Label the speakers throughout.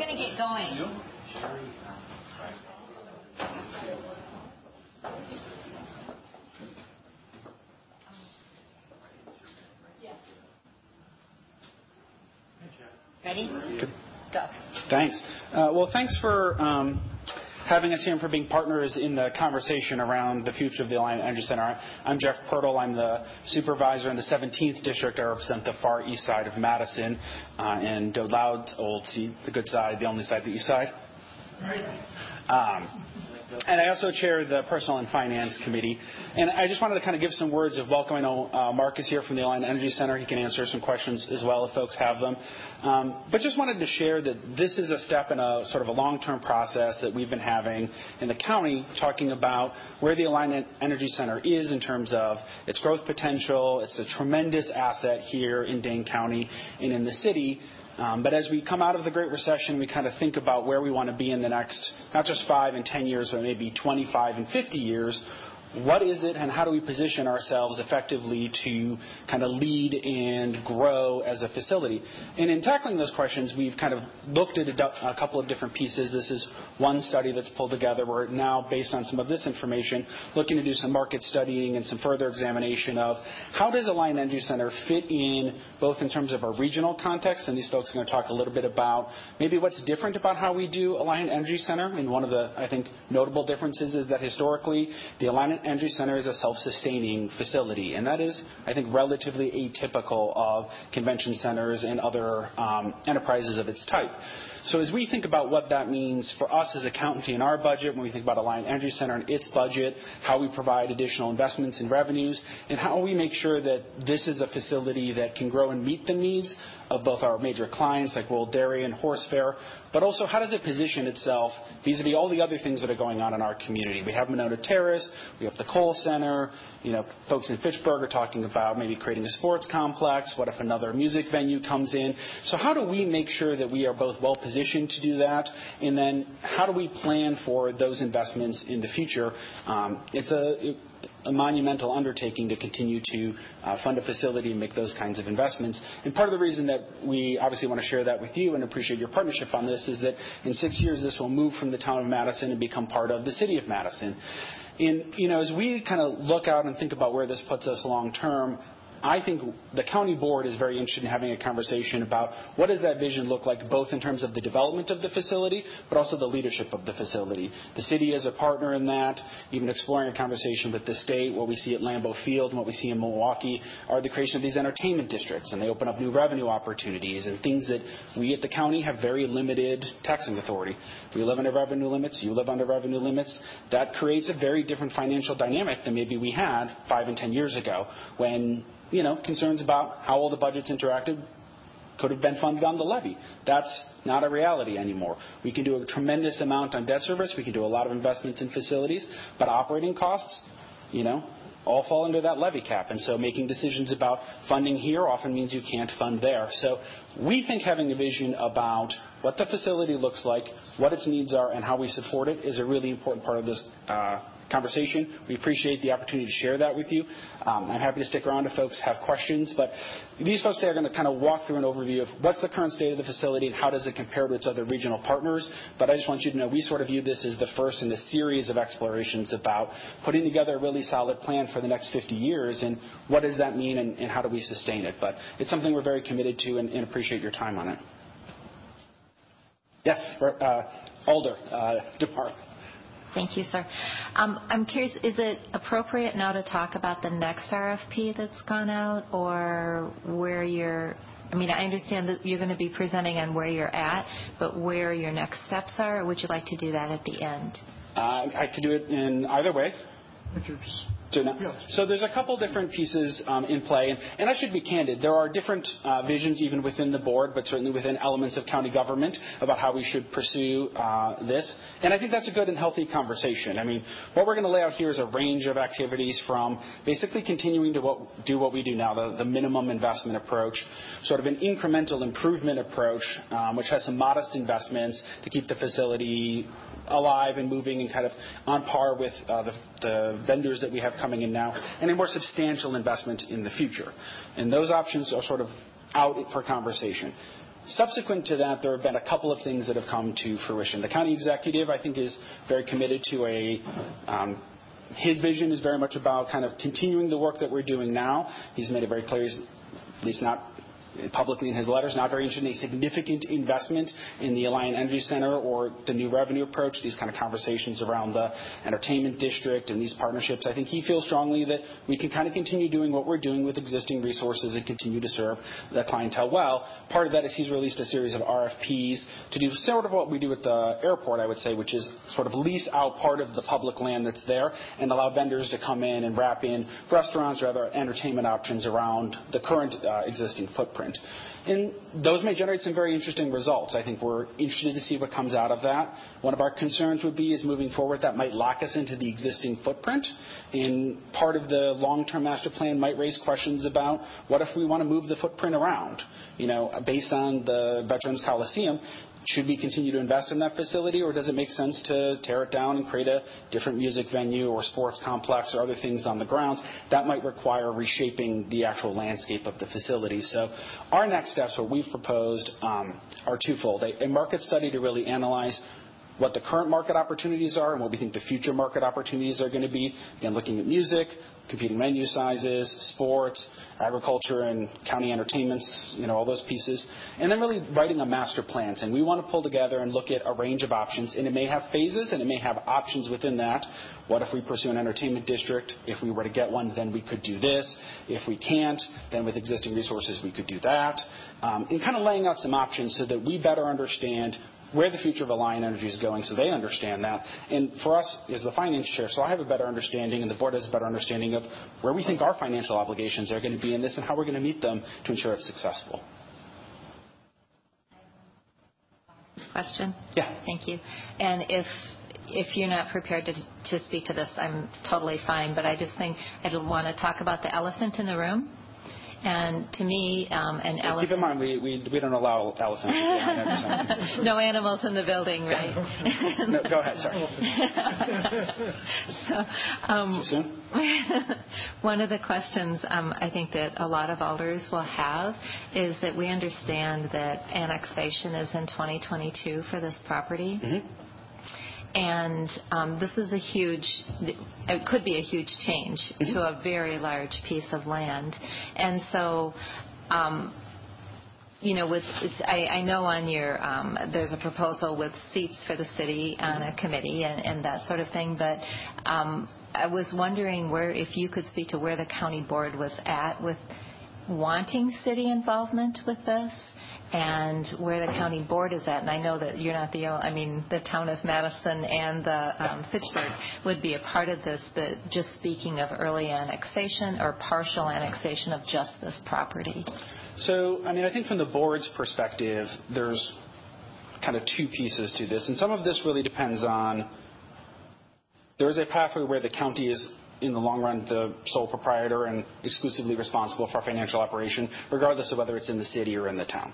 Speaker 1: going to get going. Ready? Go.
Speaker 2: Thanks. Uh, well, thanks for um, having us here and for being partners in the conversation around the future of the Alliant Energy Center. I'm Jeff Pirtle. I'm the supervisor in the 17th district. I represent the far east side of Madison, uh, and Dowd's old seat, the good side, the only side, the east side.
Speaker 3: Right.
Speaker 2: I also chair the Personnel and Finance Committee. And I just wanted to kind of give some words of welcome. I know Mark is here from the Alliant Energy Center. He can answer some questions as well if folks have them. Um, but just wanted to share that this is a step in a sort of a long-term process that we've been having in the county, talking about where the Alliant Energy Center is in terms of its growth potential. It's a tremendous asset here in Dane County and in the city. Um, but as we come out of the Great Recession, we kind of think about where we want to be in the next, not just five and 10 years, but maybe 25 and 50 years. What is it and how do we position ourselves effectively to kind of lead and grow as a facility? And in tackling those questions, we've kind of looked at a couple of different pieces. This is one study that's pulled together. We're now, based on some of this information, looking to do some market studying and some further examination of how does Alliant Energy Center fit in, both in terms of our regional context, and these folks are going to talk a little bit about maybe what's different about how we do Alliant Energy Center. And one of the, I think, notable differences is that historically, the Alliant Energy Center is a self-sustaining facility, and that is, I think, relatively atypical of convention centers and other um, enterprises of its type. So as we think about what that means for us as a county in our budget, when we think about Alliant Energy Center and its budget, how we provide additional investments in revenues, and how we make sure that this is a facility that can grow and meet the needs of both our major clients like World Dairy and Horse Fair, but also how does it position itself vis-a-vis all the other things that are going on in our community. We have Monona Terrace, we have the Kohl Center. You know, folks in Fitchburg are talking about maybe creating a sports complex. What if another music venue comes in? So how do we make sure that we are both well-positioned to do that, and then how do we plan for those investments in the future? Um, it's a monumental undertaking to continue to uh, fund a facility and make those kinds of investments. And part of the reason that we obviously want to share that with you and appreciate your partnership on this is that in six years, this will move from the town of Madison and become part of the city of Madison. And you know as we kind of look out and think about where this puts us long term, I think the county board is very interested in having a conversation about what does that vision look like, both in terms of the development of the facility, but also the leadership of the facility. The city is a partner in that, even exploring a conversation with the state. What we see at Lambeau Field and what we see in Milwaukee are the creation of these entertainment districts, and they open up new revenue opportunities and things that we at the county have very limited taxing authority. We live under revenue limits. You live under revenue limits. That creates a very different financial dynamic than maybe we had five and 10 years ago when concerns about how all the budgets interacted could have been funded on the levy. That's not a reality anymore. We can do a tremendous amount on debt service. We can do a lot of investments in facilities, but operating costs you know, all fall under that levy cap. And so making decisions about funding here often means you can't fund there. So we think having a vision about what the facility looks like, what its needs are, and how we support it is a really important part of this uh, conversation. We appreciate the opportunity to share that with you. Um, I'm happy to stick around if folks have questions. But these folks are going to kind of walk through an overview of what's the current state of the facility and how does it compare to its other regional partners. But I just want you to know, we sort of view this as the first in a series of explorations about putting together a really solid plan for the next 50 years, and what does that mean, and how do we sustain it? But it's something we're very committed to and appreciate your time on it. Yes. Uh, Alder uh, Dipak.
Speaker 4: Thank you, sir. Um, I'm curious, is it appropriate now to talk about the next RFP that's gone out? Or where you're I mean, I understand that you're going to be presenting on where you're at, but where your next steps are, or would you like to do that at the end?
Speaker 2: Uh, I could do it in either way.
Speaker 3: If you just-
Speaker 2: Yes. There's a couple different pieces um, in play, and I should be candid. There are different uh, visions even within the board, but certainly within elements of county government about how we should pursue uh, this. And I think that's a good and healthy conversation. I mean, what we're going to lay out here is a range of activities from basically continuing to do what we do now, the minimum investment approach, sort of an incremental improvement approach, um, which has some modest investments to keep the facility alive and moving and kind of on par with uh, the vendors that we have coming in now, and a more substantial investment in the future. And those options are sort of out for conversation. Subsequent to that, there have been a couple of things that have come to fruition. The county executive, I think, is very committed to a um, his vision is very much about kind of continuing the work that we're doing now. He's made it very clear he's at least not publicly in his letters, not very interested in a significant investment in the Alliant Energy Center or the new revenue approach, these kind of conversations around the entertainment district and these partnerships. I think he feels strongly that we can kind of continue doing what we're doing with existing resources and continue to serve that clientele well. Part of that is he's released a series of RFPs to do sort of what we do at the airport, I would say, which is sort of lease out part of the public land that's there and allow vendors to come in and wrap in restaurants or other entertainment options around the current uh, existing footprint. And those may generate some very interesting results. I think we're interested to see what comes out of that. One of our concerns would be is moving forward, that might lock us into the existing footprint. And part of the long-term master plan might raise questions about what if we want to move the footprint around? You know, based on the Veterans Coliseum, should we continue to invest in that facility, or does it make sense to tear it down and create a different music venue or sports complex or other things on the grounds? That might require reshaping the actual landscape of the facility. So our next steps, what we've proposed, um, are twofold. A market study to really analyze what the current market opportunities are and what we think the future market opportunities are going to be. Again, looking at music, competing venue sizes, sports, agriculture, and county entertainments, you know, all those pieces. And then really writing a master plan. And we want to pull together and look at a range of options, and it may have phases, and it may have options within that. What if we pursue an entertainment district? If we were to get one, then we could do this. If we can't, then with existing resources, we could do that. Um kind of laying out some options so that we better understand where the future of Alliant Energy is going so they understand that. And for us, as the finance chair, so I have a better understanding and the board has a better understanding of where we think our financial obligations are going to be in this and how we're going to meet them to ensure it's successful.
Speaker 4: Question?
Speaker 2: Yeah.
Speaker 4: Thank you. And if if you're not prepared to speak to this, I'm totally fine, but I just think I'd want to talk about the elephant in the room. And to me, um, an elephant-
Speaker 2: Keep in mind, we we don't allow elephants in the Alliant Energy Center.
Speaker 4: No animals in the building, right?
Speaker 2: No, go ahead. Sorry.
Speaker 4: So- um,
Speaker 2: Too soon?
Speaker 4: One of the questions um, I think that a lot of alders will have is that we understand that annexation is in 2022 for this property. Mm-hmm. It could be a huge change to a very large piece of land. And so, um, you know, with I know on your um, there's a proposal with seats for the city on a committee and that sort of thing, but I was wondering where, if you could speak to where the county board was at with wanting city involvement with this and where the county board is at. And I know that you're not the only, I mean, the town of Madison and the um, Fitchburg would be a part of this, but just speaking of early annexation or partial annexation of just this property.
Speaker 2: So, I mean, I think from the board's perspective, there's kind of two pieces to this, and some of this really depends on there is a pathway where the county is, in the long run, the sole proprietor and exclusively responsible for financial operation, regardless of whether it's in the city or in the town.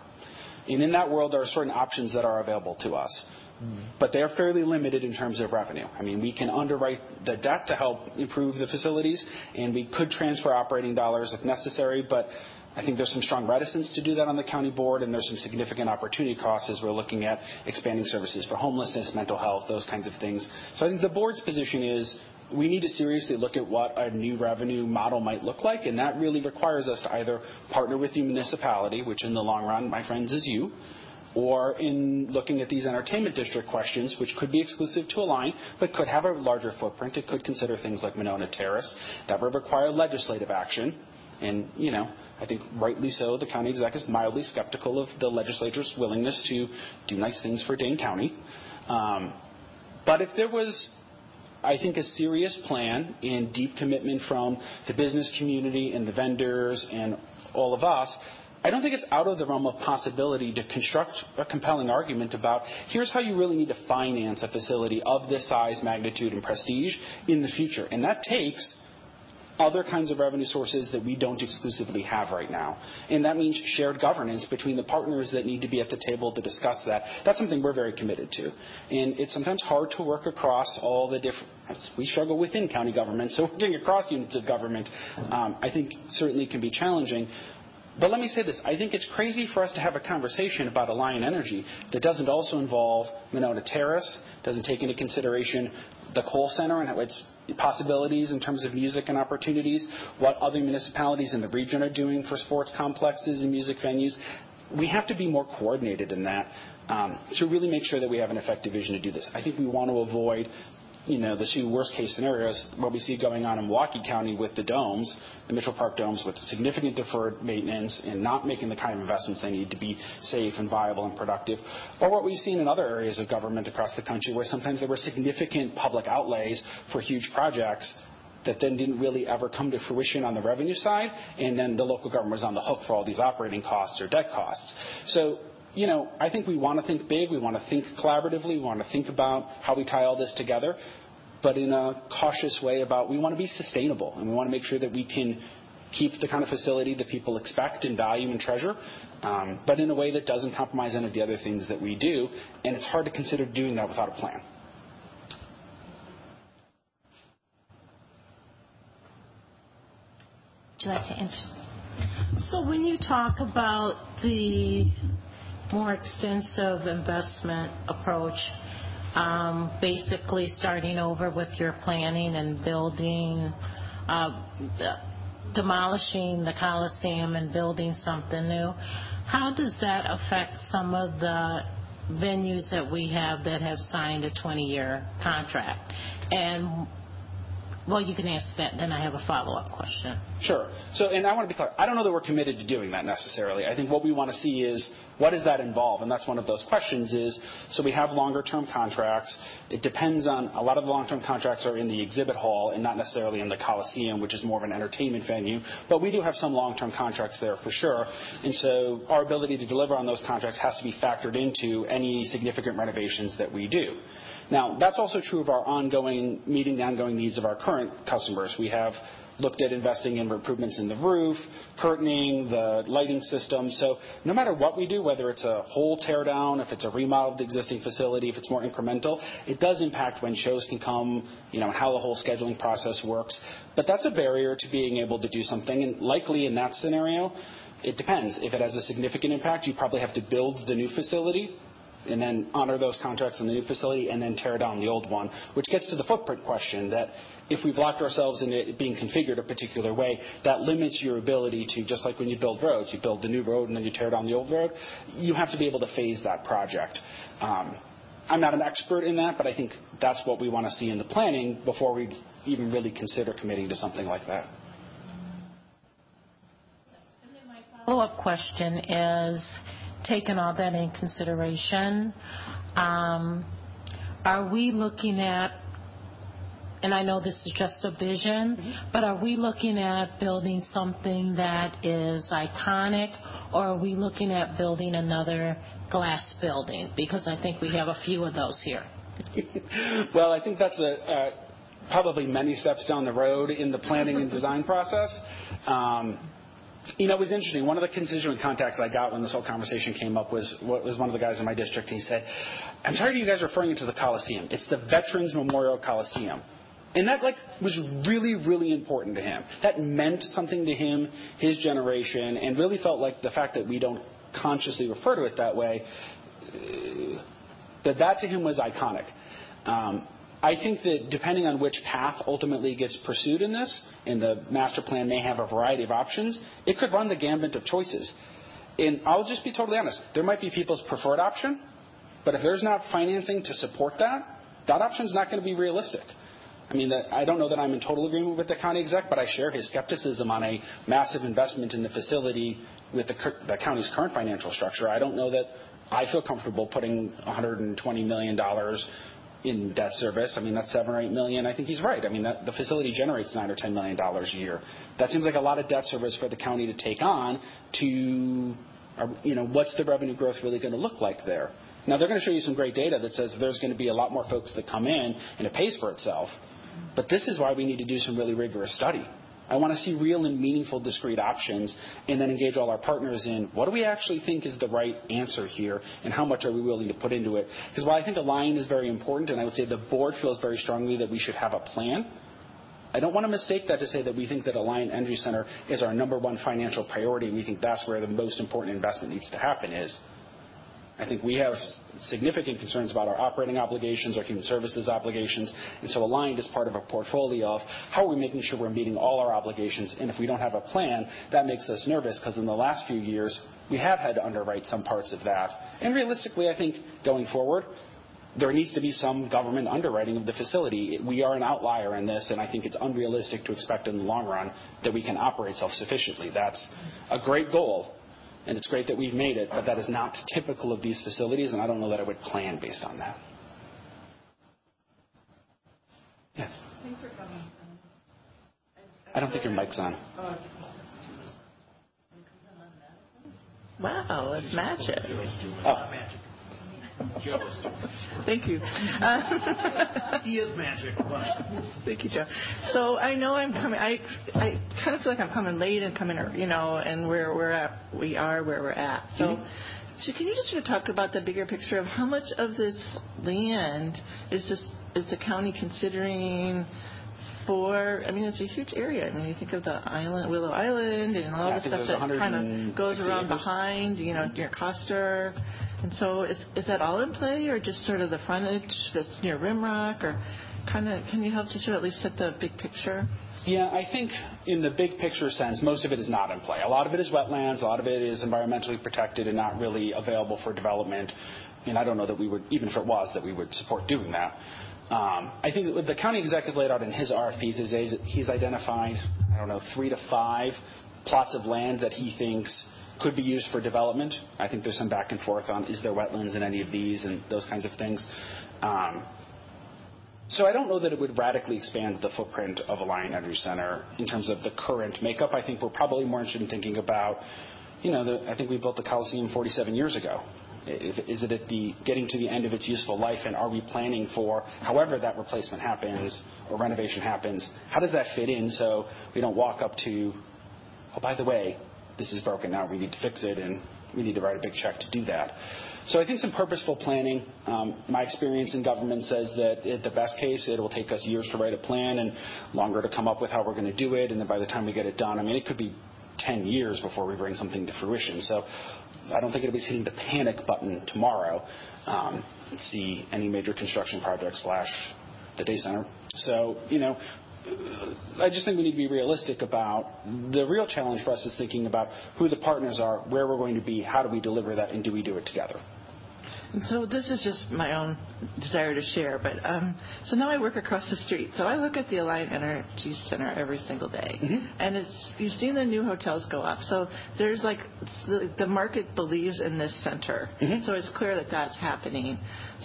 Speaker 2: And in that world, there are certain options that are available to us. Hmm. But they are fairly limited in terms of revenue. I mean, we can underwrite the debt to help improve the facilities, and we could transfer operating dollars if necessary, but I think there's some strong reticence to do that on the county board, and there's some significant opportunity costs as we're looking at expanding services for homelessness, mental health, those kinds of things. So I think the board's position is we need to seriously look at what a new revenue model might look like, and that really requires us to either partner with the municipality, which in the long run, my friends, is you, or in looking at these entertainment district questions, which could be exclusive to Alliant, but could have a larger footprint. It could consider things like Monona Terrace. That would require legislative action. And, you know, I think rightly so, the county exec is mildly skeptical of the legislature's willingness to do nice things for Dane County. Um, but if there was, I think, a serious plan and deep commitment from the business community and the vendors and all of us, I don't think it's out of the realm of possibility to construct a compelling argument about here's how you really need to finance a facility of this size, magnitude, and prestige in the future. And that takes other kinds of revenue sources that we don't exclusively have right now. And that means shared governance between the partners that need to be at the table to discuss that. That's something we're very committed to. And it's sometimes hard to work across all the different We struggle within county government, so working across units of government, um, I think certainly can be challenging. But let me say this. I think it's crazy for us to have a conversation about Alliant Energy that doesn't also involve Monona Terrace, doesn't take into consideration the Kohl Center and how its possibilities in terms of music and opportunities, what other municipalities in the region are doing for sports complexes and music venues. We have to be more coordinated in that um, to really make sure that we have an effective vision to do this. I think we want to avoid you know, the two worst case scenarios, what we see going on in Milwaukee County with the domes, the Mitchell Park domes, with significant deferred maintenance and not making the kind of investments they need to be safe and viable and productive, or what we've seen in other areas of government across the country where sometimes there were significant public outlays for huge projects that then didn't really ever come to fruition on the revenue side, and then the local government was on the hook for all these operating costs or debt costs. So you know, I think we want to think big. We want to think collaboratively. We want to think about how we tie all this together, but in a cautious way about we want to be sustainable, and we want to make sure that we can keep the kind of facility that people expect and value and treasure, um, but in a way that doesn't compromise any of the other things that we do. And it's hard to consider doing that without a plan.
Speaker 4: Would you like to answer?
Speaker 5: So when you talk about the more extensive investment approach, um, basically starting over with your planning and building, uh, demolishing the Coliseum and building something new. How does that affect some of the venues that we have that have signed a 20-year contract? And well, you can answer that, then I have a follow-up question.
Speaker 2: Sure. So, and I want to be clear. I don't know that we're committed to doing that necessarily. I think what we want to see is what does that involve? And that's one of those questions is, so we have longer term contracts. It depends on, a lot of the long term contracts are in the exhibit hall and not necessarily in the Coliseum, which is more of an entertainment venue. But we do have some long term contracts there for sure. And so our ability to deliver on those contracts has to be factored into any significant renovations that we do. Now, that's also true of our ongoing, meeting the ongoing needs of our current customers. We have looked at investing in improvements in the roof, curtaining, the lighting system. So no matter what we do, whether it's a whole tear down, if it's a remodel of the existing facility, if it's more incremental, it does impact when shows can come, you know, and how the whole scheduling process works. But that's a barrier to being able to do something. And likely in that scenario, it depends. If it has a significant impact, you probably have to build the new facility and then honor those contracts in the new facility and then tear down the old one, which gets to the footprint question that if we've locked ourselves in it being configured a particular way, that limits your ability to, just like when you build roads, you build the new road and then you tear down the old road, you have to be able to phase that project. Um, I'm not an expert in that, but I think that's what we want to see in the planning before we even really consider committing to something like that.
Speaker 5: My follow-up question is, taking all that in consideration, um, are we looking at, and I know this is just a vision, mm-hmm. but are we looking at building something that is iconic, or are we looking at building another glass building? Because I think we have a few of those here.
Speaker 2: well, I think that's a, probably many steps down the road in the planning and design process. You know, it was interesting. One of the constituent contacts I got when this whole conversation came up was was one of the guys in my district. He said, "I'm tired of you guys referring it to the Coliseum. It's the Veterans Memorial Coliseum." And that like was really, really important to him. That meant something to him, his generation, and really felt like the fact that we don't consciously refer to it that way, uh, that that to him was iconic. Um, I think that depending on which path ultimately gets pursued in this, and the master plan may have a variety of options, it could run the gambit of choices. And I'll just be totally honest. There might be people's preferred option, but if there's not financing to support that, that option is not going to be realistic. I mean, I don't know that I'm in total agreement with the county exec, but I share his skepticism on a massive investment in the facility with the, the county's current financial structure. I don't know that I feel comfortable putting $120 million in debt service. I mean, that's seven or eight million. I think he's right. I mean, the facility generates nine or ten million dollars a year. That seems like a lot of debt service for the county to take on. To, uh, you know, what's the revenue growth really going to look like there? Now they're going to show you some great data that says there's going to be a lot more folks that come in and it pays for itself. But this is why we need to do some really rigorous study. I want to see real and meaningful discrete options and then engage all our partners in what do we actually think is the right answer here and how much are we willing to put into it. Because while I think Alliant is very important and I would say the board feels very strongly that we should have a plan, I don't want to mistake that to say that we think that Alliant Energy Center is our number one financial priority, and we think that's where the most important investment needs to happen is. I think we have significant concerns about our operating obligations, our human services obligations. and so Alliant is part of a portfolio of how are we making sure we're meeting all our obligations, and if we don't have a plan, that makes us nervous because in the last few years, we have had to underwrite some parts of that. And realistically, I think going forward, there needs to be some government underwriting of the facility. We are an outlier in this, and I think it's unrealistic to expect in the long run that we can operate self-sufficiently. That's a great goal, and it's great that we've made it, but that is not typical of these facilities, and I don't know that I would plan based on that. Yes.
Speaker 6: Thanks for coming.
Speaker 2: I don't think your mic's on.
Speaker 6: Wow, it's magic.
Speaker 2: Oh.
Speaker 3: Joe is doing it.
Speaker 6: Thank you.
Speaker 3: He is magic.
Speaker 6: Thank you, Joe. So I know I'm coming. I I kind of feel like I'm coming late and coming, you know, and where we are at, we are where we're at. So mm-hmm. so can you just sort of talk about the bigger picture of how much of this land is this is the county considering for I mean, It's a huge area. I mean, you think of the island, Willow Island and all the stuff that kind of goes around behind, you know, mm-hmm. near Koster. Is is that all in play or just sort of the frontage that's near Rimrock? Or kind of, can you help just sort of at least set the big picture?
Speaker 2: Yeah. I think in the big picture sense, most of it is not in play. A lot of it is wetlands. A lot of it is environmentally protected and not really available for development. And I don't know that we would, even if it was, that we would support doing that. I think what the county exec has laid out in his RFPs is he's identified, I don't know, three to five plots of land that he thinks could be used for development. I think there's some back and forth on is there wetlands in any of these and those kinds of things. Um, so I don't know that it would radically expand the footprint of Alliant Energy Center in terms of the current makeup. I think we're probably more interested in thinking about, you know, the, I think we built the Coliseum 47 years ago. Is it at the getting to the end of its useful life, and are we planning for however that replacement happens or renovation happens, how does that fit in so we don't walk up to, "Oh, by the way, this is broken now. We need to fix it, and we need to write a big check to do that." So I think some purposeful planning. Um, my experience in government says that at the best case, it'll take us years to write a plan and longer to come up with how we're going to do it. And then by the time we get it done, I mean, it could be 10 years before we bring something to fruition. So I don't think it'll be hitting the panic button tomorrow, um see any major construction project slash the data center. So, you know, I just think we need to be realistic about the real challenge for us is thinking about who the partners are, where we're going to be, how do we deliver that, and do we do it together?
Speaker 6: So this is just my own desire to share. But um, so now I work across the street. So I look at the Alliant Energy Center every single day. Mm-hmm. And it's you've seen the new hotels go up. So there's like the market believes in this center. Mm-hmm. So it's clear that that's happening.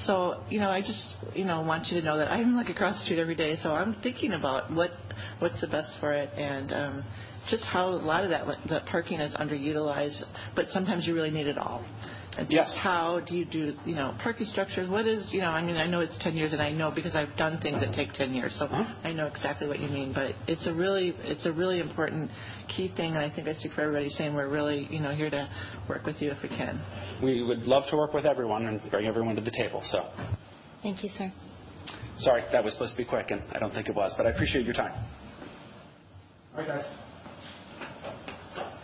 Speaker 6: So you know, I just you know want you to know that I'm like across the street every day, so I'm thinking about what what's the best for it and um, just how a lot of that, that parking is underutilized, but sometimes you really need it all.
Speaker 2: Yes.
Speaker 6: Just how do you do you know, parking structures? What is, you know, I mean, I know it's 10 years, and I know because I've done things that uh-huh. take 10 years. So uh-huh. I know exactly what you mean. But it's a really it's a really important key thing, and I think I speak for everybody saying we're really you know, here to work with you if we can.
Speaker 2: We would love to work with everyone and bring everyone to the table. So.
Speaker 4: Thank you, sir.
Speaker 2: Sorry, that was supposed to be quick, and I don't think it was, but I appreciate your time.
Speaker 3: All right, guys.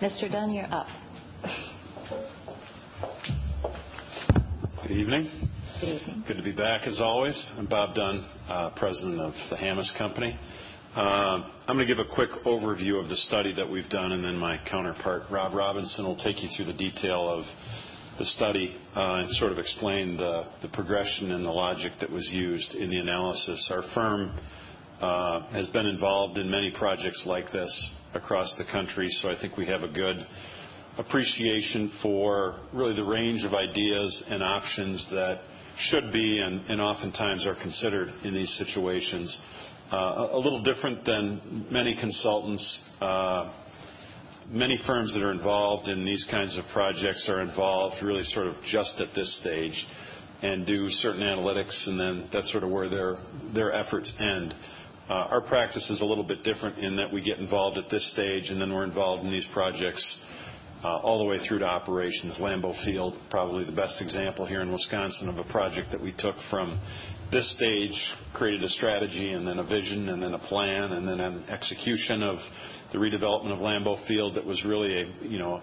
Speaker 4: Mr. Dunn, you're up.
Speaker 7: Good evening.
Speaker 4: Good evening.
Speaker 7: Good to be back as always. I'm Bob Dunn, uh, President of The Hammes Company. Uh, I'm going to give a quick overview of the study that we've done, and then my counterpart, Rob Robinson, will take you through the detail of the study uh, and sort of explain the progression and the logic that was used in the analysis. Our firm has been involved in many projects like this across the country, so I think we have a good appreciation for really the range of ideas and options that should be and oftentimes are considered in these situations. Uh, a little different than many consultants. Uh, many firms that are involved in these kinds of projects are involved really sort of just at this stage and do certain analytics, and then that's sort of where their efforts end. Uh, our practice is a little bit different in that we get involved at this stage, and then we're involved in these projects Uh, all the way through to operations. Lambeau Field, probably the best example here in Wisconsin of a project that we took from this stage, created a strategy, and then a vision, and then a plan, and then an execution of the redevelopment of Lambeau Field that was really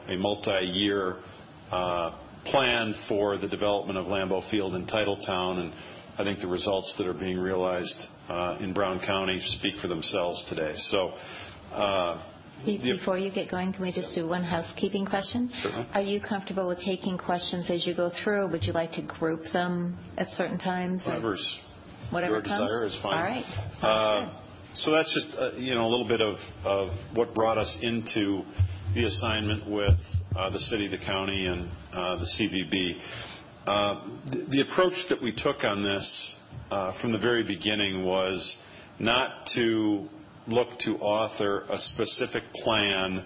Speaker 7: a multi-year uh, plan for the development of Lambeau Field in Titletown. And I think the results that are being realized uh, in Brown County speak for themselves today.
Speaker 4: Before you get going, can we just do one housekeeping question?
Speaker 7: Certainly.
Speaker 4: Are you comfortable with taking questions as you go through? Would you like to group them at certain times?
Speaker 7: Whatever's
Speaker 4: Whatever
Speaker 7: your
Speaker 4: comes?
Speaker 7: desire is fine.
Speaker 4: All right. Sounds uh, good.
Speaker 7: That's just uh, a little bit of what brought us into the assignment with uh, the city, the county, and the CVB. The approach that we took on this from the very beginning was not to look to author a specific plan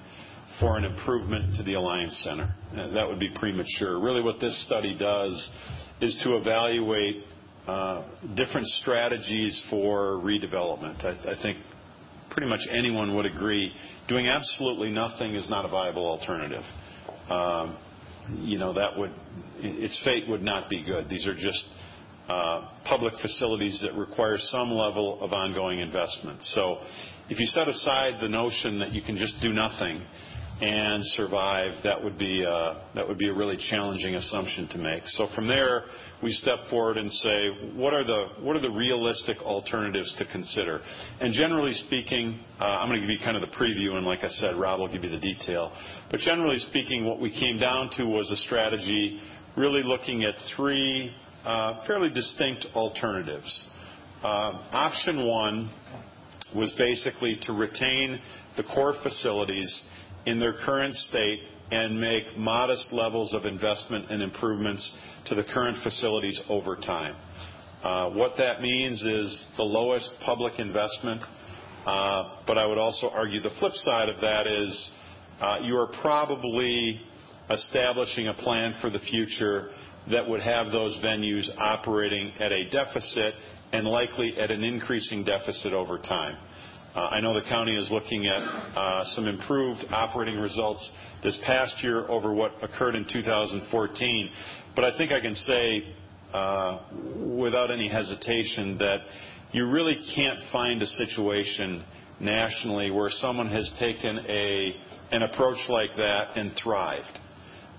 Speaker 7: for an improvement to the Alliant Center. That would be premature. Really what this study does is to evaluate different strategies for redevelopment. I think pretty much anyone would agree doing absolutely nothing is not a viable alternative. Um you know that would its fate would not be good. These are just Uh, public facilities that require some level of ongoing investment. So if you set aside the notion that you can just do nothing and survive, that would be uh, a really challenging assumption to make. So from there, we step forward and say, "What are the realistic alternatives to consider?" And generally speaking, uh, I'm going to give you kind of the preview, and like I said, Rob will give you the detail. But generally speaking, what we came down to was a strategy really looking at three Uh, fairly distinct alternatives. Uh, option one was basically to retain the core facilities in their current state and make modest levels of investment and improvements to the current facilities over time. Uh, what that means is the lowest public investment. But I would also argue the flip side of that is you are probably establishing a plan for the future that would have those venues operating at a deficit and likely at an increasing deficit over time. Uh, I know the county is looking at uh, some improved operating results this past year over what occurred in 2014. but I think I can say uh, without any hesitation that you really can't find a situation nationally where someone has taken a an approach like that and thrived.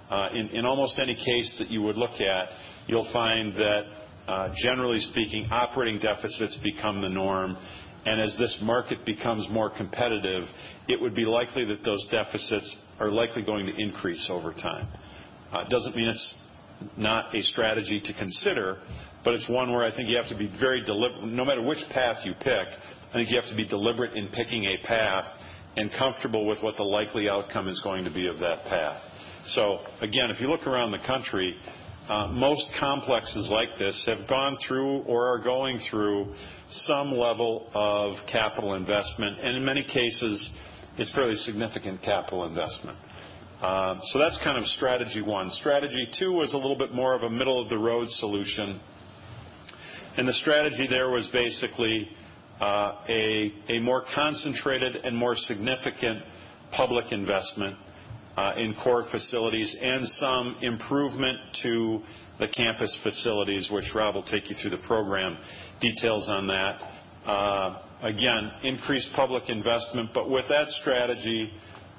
Speaker 7: Uh, in almost any case that you would look at, you'll find that uh, generally speaking, operating deficits become the norm. And as this market becomes more competitive, it would be likely that those deficits are likely going to increase over time. Uh, it doesn't mean it's not a strategy to consider, but it's one where I think you have to be very deliberate. No matter which path you pick, I think you have to be deliberate in picking a path and comfortable with what the likely outcome is going to be of that path. So again, if you look around the country, most complexes like this have gone through or are going through some level of capital investment, and in many cases, it's fairly significant capital investment. Uh so that's kind of strategy one. Strategy two was a little bit more of a middle-of-the-road solution. And the strategy there was basically a more concentrated and more significant public investment Uh, in core facilities and some improvement to the campus facilities, which Rob will take you through the program details on that. Uh, again, increased public investment. But with that strategy,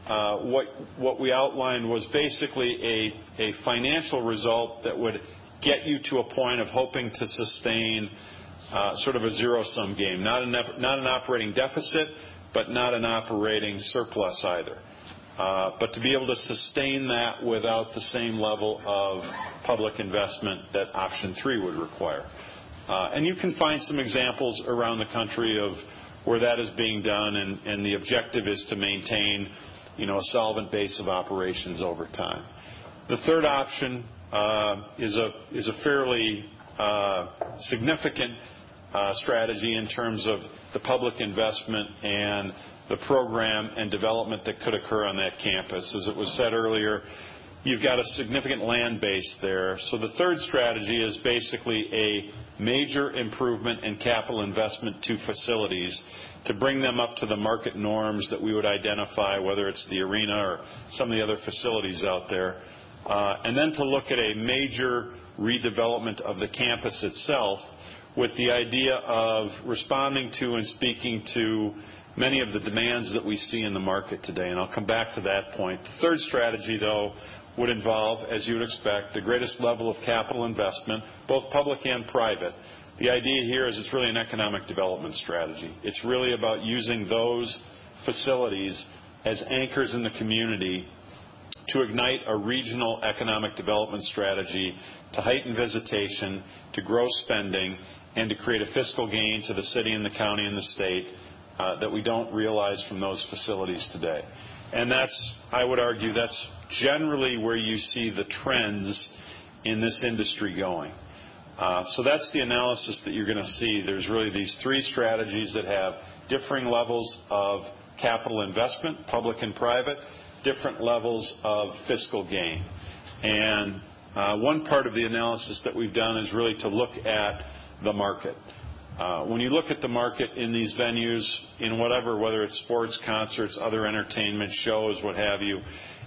Speaker 7: uh, what we outlined was basically a financial result that would get you to a point of hoping to sustain sort of a zero-sum game. Not an operating deficit, but not an operating surplus either. Uh, to be able to sustain that without the same level of public investment that option three would require. Uh and you can find some examples around the country of where that is being done, and the objective is to maintain a solvent base of operations over time. The third option uh, is a fairly uh, significant strategy in terms of the public investment and the program and development that could occur on that campus. As it was said earlier, you've got a significant land base there. So the third strategy is basically a major improvement in capital investment to facilities to bring them up to the market norms that we would identify, whether it's the arena or some of the other facilities out there. Uh, and then to look at a major redevelopment of the campus itself with the idea of responding to and speaking to many of the demands that we see in the market today. And I'll come back to that point. The third strategy, though, would involve, as you would expect, the greatest level of capital investment, both public and private. The idea here is it's really an economic development strategy. It's really about using those facilities as anchors in the community to ignite a regional economic development strategy, to heighten visitation, to grow spending, and to create a fiscal gain to the city and the county and the state Uh, that we don't realize from those facilities today. And that's I would argue that's generally where you see the trends in this industry going. Uh, so that's the analysis that you're going to see. There's really these three strategies that have differing levels of capital investment, public and private, different levels of fiscal gain. And uh, one part of the analysis that we've done is really to look at the market. Uh, when you look at the market in these venues, in whatever, whether it's sports, concerts, other entertainment shows, what have you,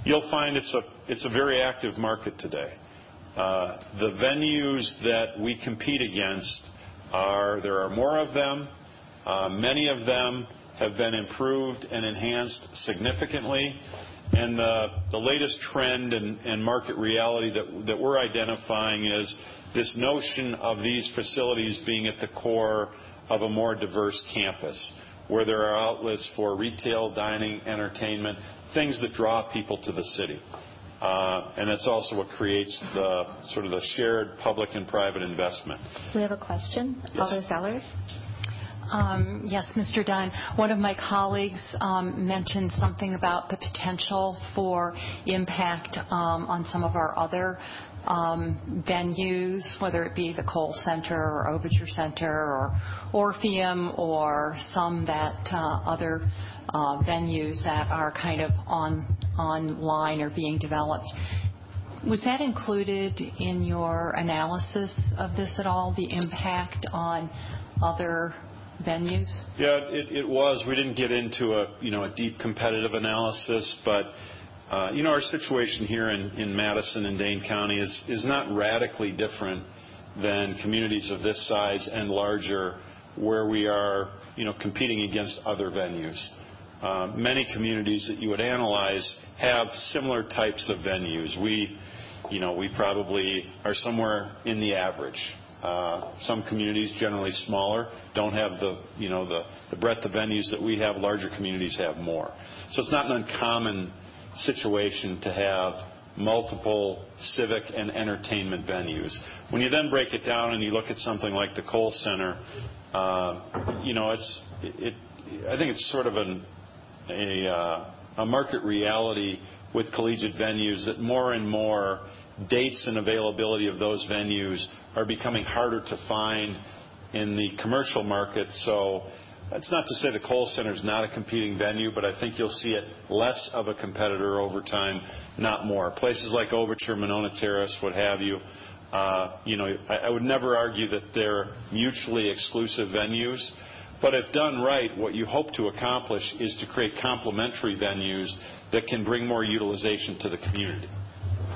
Speaker 7: you'll find it's a very active market today. Uh, the venues that we compete against, are, there are more of them. Uh, many of them have been improved and enhanced significantly. And the latest trend and market reality that we're identifying is this notion of these facilities being at the core of a more diverse campus where there are outlets for retail, dining, entertainment, things that draw people to the city. Uh, and that's also what creates the sort of the shared public and private investment.
Speaker 4: We have a question. Alder Zellers.
Speaker 8: Yes, Mr. Um, Dunn. One of my colleagues um, mentioned something about the potential for impact um, on some of our other Um, venues, whether it be the Kohl Center or Overture Center or Orpheum or some that uh, other uh, venues that are kind of on online or being developed. Was that included in your analysis of this at all, the impact on other venues?
Speaker 7: Yeah, it was. We didn't get into a deep competitive analysis. But Uh, our situation here in Madison and Dane County is not radically different than communities of this size and larger where we are you know, competing against other venues. Uh, many communities that you would analyze have similar types of venues. We you know, we probably are somewhere in the average. Uh, some communities, generally smaller, don't have the you know the breadth of venues that we have. Larger communities have more. So it's not an uncommon situation to have multiple civic and entertainment venues. When you then break it down and you look at something like the Kohl Center, uh, you know, it's it it I think it's sort of a market reality with collegiate venues that more and more dates and availability of those venues are becoming harder to find in the commercial market. That's not to say the Kohl Center is not a competing venue, but I think you'll see it less of a competitor over time, not more. Places like Overture, Monona Terrace, what have you, uh, you know, I would never argue that they're mutually exclusive venues. But if done right, what you hope to accomplish is to create complementary venues that can bring more utilization to the community.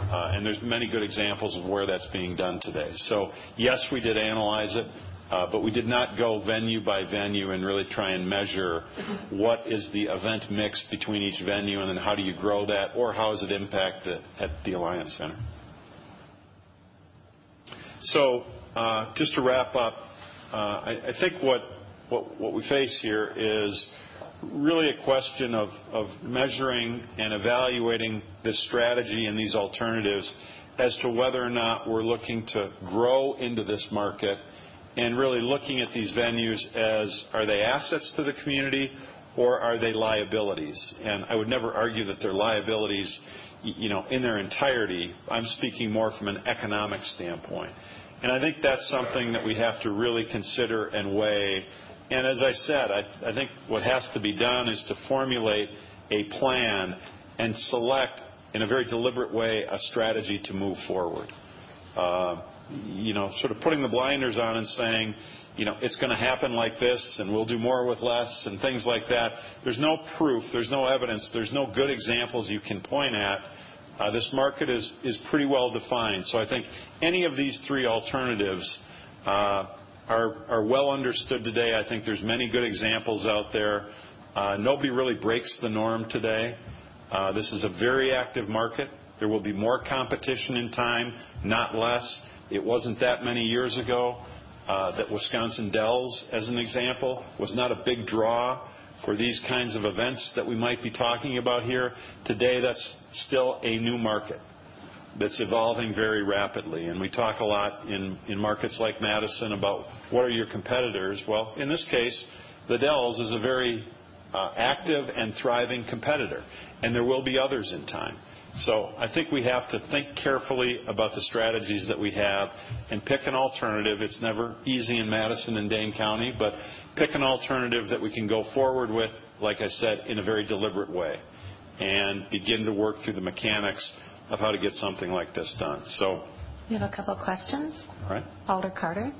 Speaker 7: And there's many good examples of where that's being done today. So yes, we did analyze it, Uh, we did not go venue by venue and really try and measure what is the event mix between each venue and then how do you grow that or how does it impact at the Alliant Center. So uh, just to wrap up, uh, I think what what we face here is really a question of of measuring and evaluating this strategy and these alternatives as to whether or not we're looking to grow into this market and really looking at these venues as are they assets to the community or are they liabilities? And I would never argue that they're liabilities you know, in their entirety. I'm speaking more from an economic standpoint. And I think that's something that we have to really consider and weigh. And as I said, I think what has to be done is to formulate a plan and select in a very deliberate way, a strategy to move forward. Uh, You know, sort of putting the blinders on and saying, you know, "It's going to happen like this, and we'll do more with less," and things like that. There's no proof, there's no evidence, there's no good examples you can point at. Uh, this market is pretty well-defined. So I think any of these three alternatives uh, are well understood today. I think there's many good examples out there. Uh, nobody really breaks the norm today. This is a very active market. There will be more competition in time, not less. It wasn't that many years ago uh, that Wisconsin Dells, as an example, was not a big draw for these kinds of events that we might be talking about here. Today, that's still a new market that's evolving very rapidly. And we talk a lot in markets like Madison about what are your competitors. Well, in this case, The Dells is a very uh, active and thriving competitor, and there will be others in time. I think we have to think carefully about the strategies that we have and pick an alternative. It's never easy in Madison and Dane County, but pick an alternative that we can go forward with, like I said, in a very deliberate way, and begin to work through the mechanics of how to get something like this done.
Speaker 4: We have a couple of questions.
Speaker 7: All right.
Speaker 4: Alder Carter.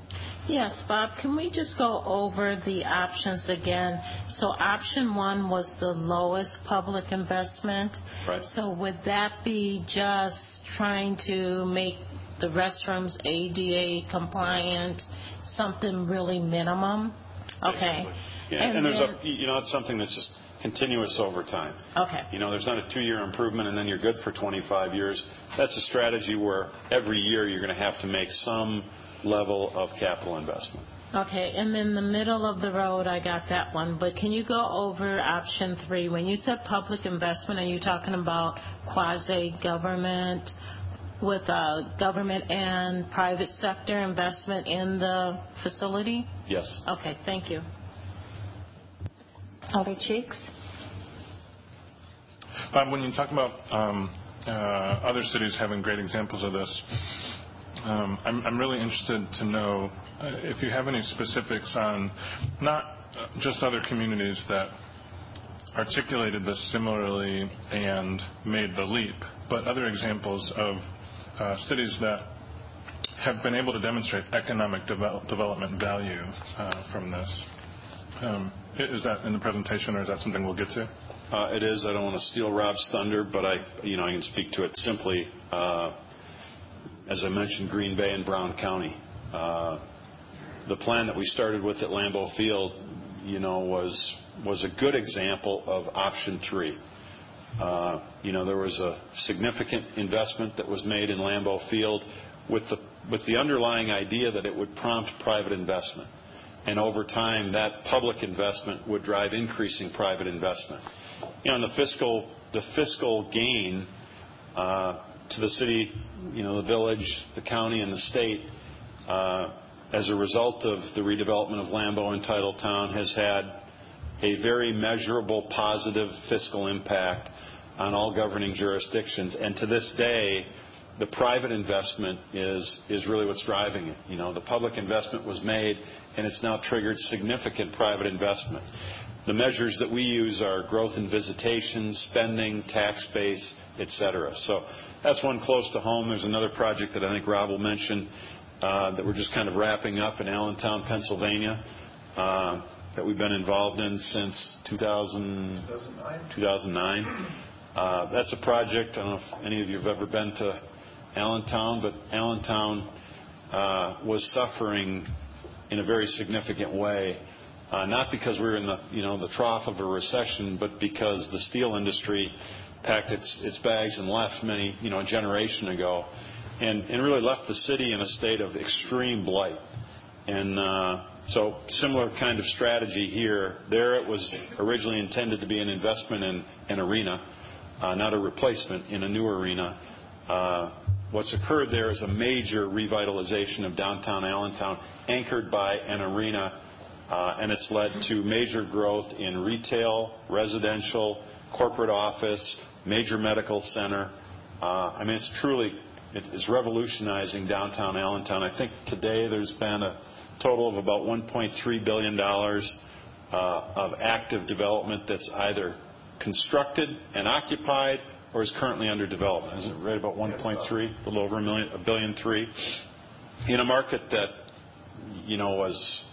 Speaker 5: Yes, Bob, can we just go over the options again? So option one was the lowest public investment.
Speaker 7: Right.
Speaker 5: So would that be just trying to make the restrooms ADA compliant, something really minimum? Okay.
Speaker 7: Basically. Yeah. And, and there's then, a, you know, it's something that's just continuous over time.
Speaker 5: Okay.
Speaker 7: You know, there's not a two-year improvement, and then you're good for 25 years. That's a strategy where every year you're going to have to make some level of capital investment.
Speaker 5: Okay. And then the middle of the road, I got that one. But can you go over option three? When you said public investment, are you talking about quasi-government with uh, government and private sector investment in the facility?
Speaker 7: Yes.
Speaker 5: Okay. Thank you.
Speaker 9: Bob, um, when you talk about um, uh, other cities having great examples of this, um, I'm really interested to know uh, if you have any specifics on not just other communities that articulated this similarly and made the leap, but other examples of uh, cities that have been able to demonstrate economic development value from this. Um, is that in the presentation, or is that something we'll get to?
Speaker 7: Uh, it is. I don't want to steal Rob's thunder, but I can speak to it simply. Uh, as I mentioned, Green Bay and Brown County. Uh, the plan that we started with at Lambeau Field was a good example of option three. There was a significant investment that was made in Lambeau Field with the underlying idea that it would prompt private investment. And over time, that public investment would drive increasing private investment. You know, and the fiscal gain uh, to the city, you know, the village, the county, and the state, uh, as a result of the redevelopment of Lambeau and Titletown, has had a very measurable positive fiscal impact on all governing jurisdictions. And to this day, the private investment is really what's driving it. The public investment was made, and it's now triggered significant private investment. The measures that we use are growth in visitation, spending, tax base, et cetera. So that's one close to home. There's another project that I think Rob will mention uh, that we're just kind of wrapping up in Allentown, Pennsylvania, uh, that we've been involved in since 2000.
Speaker 3: 2009
Speaker 7: 2009. Uh, that's a project, I don't know if any of you have ever been to Allentown, but Allentown uh, was suffering in a very significant way, uh, not because we were in the trough of a recession, but because the steel industry packed its bags and left many, you know, a generation ago, and really left the city in a state of extreme blight. And uh so similar kind of strategy here. There, it was originally intended to be an investment in an arena, uh, not a replacement in a new arena. What's occurred there is a major revitalization of downtown Allentown, anchored by an arena, and it's led to major growth in retail, residential, corporate office, major medical center. Uh I mean it's revolutionizing downtown Allentown. I think today there's been a total of about $1.3 billion of active development that's either constructed and occupied or is currently under development. Is it right about 1.3, a little over a million, a billion three, in a market that you know was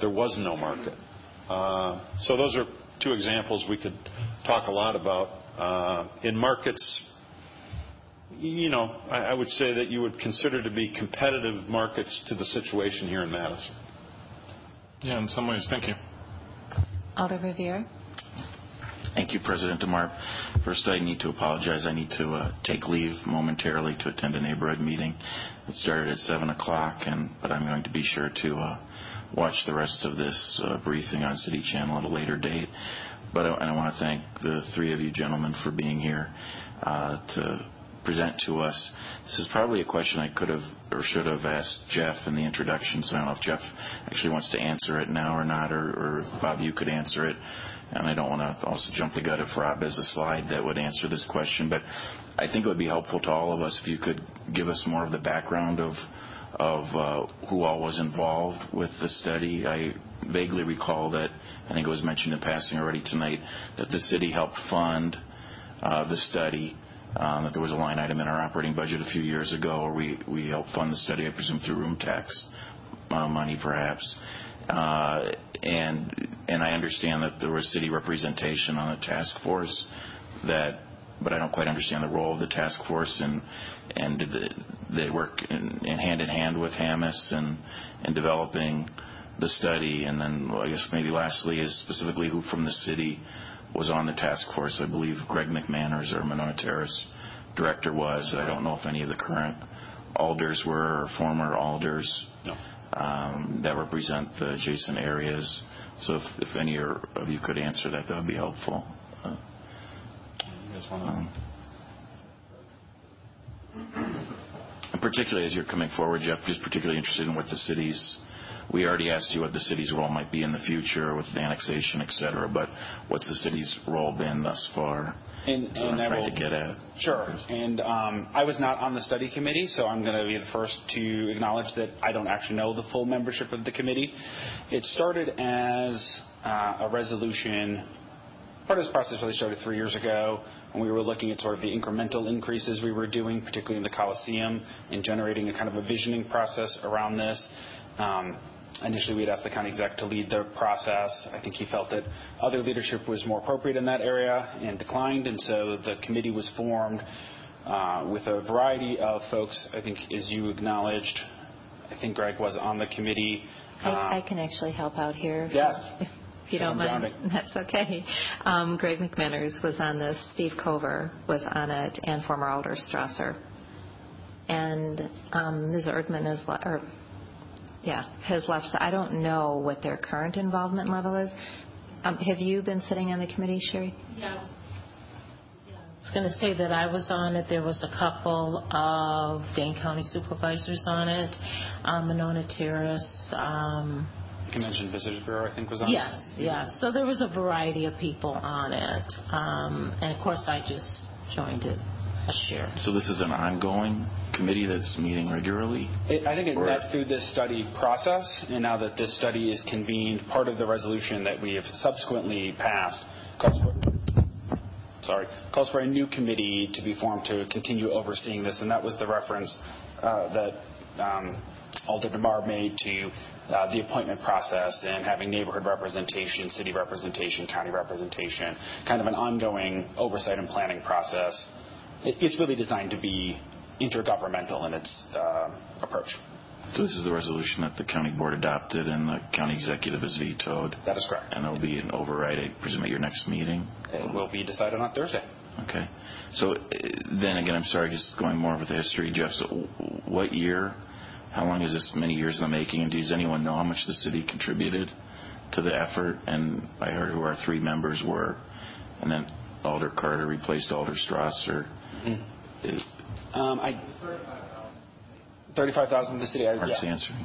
Speaker 7: there was no market. Uh so those are two examples we could talk a lot about. In markets, you know, I would say that you would consider to be competitive markets to the situation here in Madison.
Speaker 9: Yeah, in some ways. Thank you.
Speaker 4: Alder Rivera.
Speaker 10: Thank you, President DeMarb. First, I need to apologize. I need to uh, take leave momentarily to attend a neighborhood meeting. It started at 7:00, but I'm going to be sure to uh, watch the rest of this uh, briefing on City Channel at a later date. But I, I want to thank the three of you gentlemen for being here to present to us. This is probably a question I could have or should have asked Jeff in the introduction. So I don't know if Jeff actually wants to answer it now or not, or Bob, you could answer it. And I don't want to also jump the gun if Rob has a slide that would answer this question. But I think it would be helpful to all of us if you could give us more of the background of of uh, who all was involved with the study. I vaguely recall that, I think it was mentioned in passing already tonight, that the city helped fund uh, the study, Um, that there was a line item in our operating budget a few years ago where we helped fund the study, I presume through room tax uh, money, perhaps. Uh, and and I understand that there was city representation on the task force, that but I don't quite understand the role of the task force, and and did they work in hand in hand with Hammes in developing the study? And then I guess maybe lastly is specifically who from the city was on the task force. I believe Greg McManus, our Terrace director, was. I don't know if any of the current alders were or former alders.
Speaker 7: No um,
Speaker 10: that represent the adjacent areas. So if any of you could answer that that would be helpful.
Speaker 7: Uh, you guys want um,
Speaker 10: Particularly as you're coming forward, Jeff, just particularly interested in what the city's We already asked you what the city's role might be in the future with the annexation, et cetera, but what's the city's role been thus far?
Speaker 2: And I will-
Speaker 10: what I'm trying to get at.
Speaker 2: Sure. And um, I was not on the study committee, so I'm going to be the first to acknowledge that I don't actually know the full membership of the committee. It started as a resolution. Part of this process really started three years ago when we were looking at sort of the incremental increases we were doing, particularly in the Coliseum, and generating a kind of a visioning process around this. Initially, we'd asked the county exec to lead the process. I think he felt that other leadership was more appropriate in that area and declined. And so the committee was formed uh, with a variety of folks, I think as you acknowledged. I think Greg was on the committee.
Speaker 4: I uh, can actually help out here.
Speaker 2: Yes.
Speaker 4: If you don't mind.
Speaker 2: I'm drowning.
Speaker 4: That's okay. Um, Greg McManus was on this, Steve Cover was on it, and former Alder Strasser. And um Ms. Erdman has left. I don't know what their current involvement level is. Um, have you been sitting on the committee, Sherry?
Speaker 5: Yes. I was going to say that I was on it. There was a couple of Dane County supervisors on it. Uh, Monona Terrace.
Speaker 2: Um, Convention Visitors Bureau, I think, was on it.
Speaker 5: Yes. Yes. So there was a variety of people on it. Um, and of course, I just joined it as chair.
Speaker 10: This is an ongoing committee that's meeting regularly?
Speaker 2: I think it met through this study process, and now that this study is convened, part of the resolution that we have subsequently passed calls for sorry, calls for a new committee to be formed to continue overseeing this, and that was the reference uh, that um, Alder DeMarb made to uh, the appointment process and having neighborhood representation, city representation, county representation, kind of an ongoing oversight and planning process. It's really designed to be intergovernmental in its uh, approach.
Speaker 10: So this is the resolution that the county board adopted and the county executive has vetoed.
Speaker 2: That is correct.
Speaker 10: And it'll be an override, I presume, at your next meeting?
Speaker 2: It will be decided on Thursday.
Speaker 10: Okay. So uh, then again, I'm sorry, just going more with the history, Jeff. So What year, how long is this many years in the making, and does anyone know how much the city contributed to the effort? And I heard who our three members were, and then Alder Carter replaced Alder Strasser. Mm-hmm.
Speaker 2: Um, $35,000. $35,000 to the city.
Speaker 10: Mark's answering.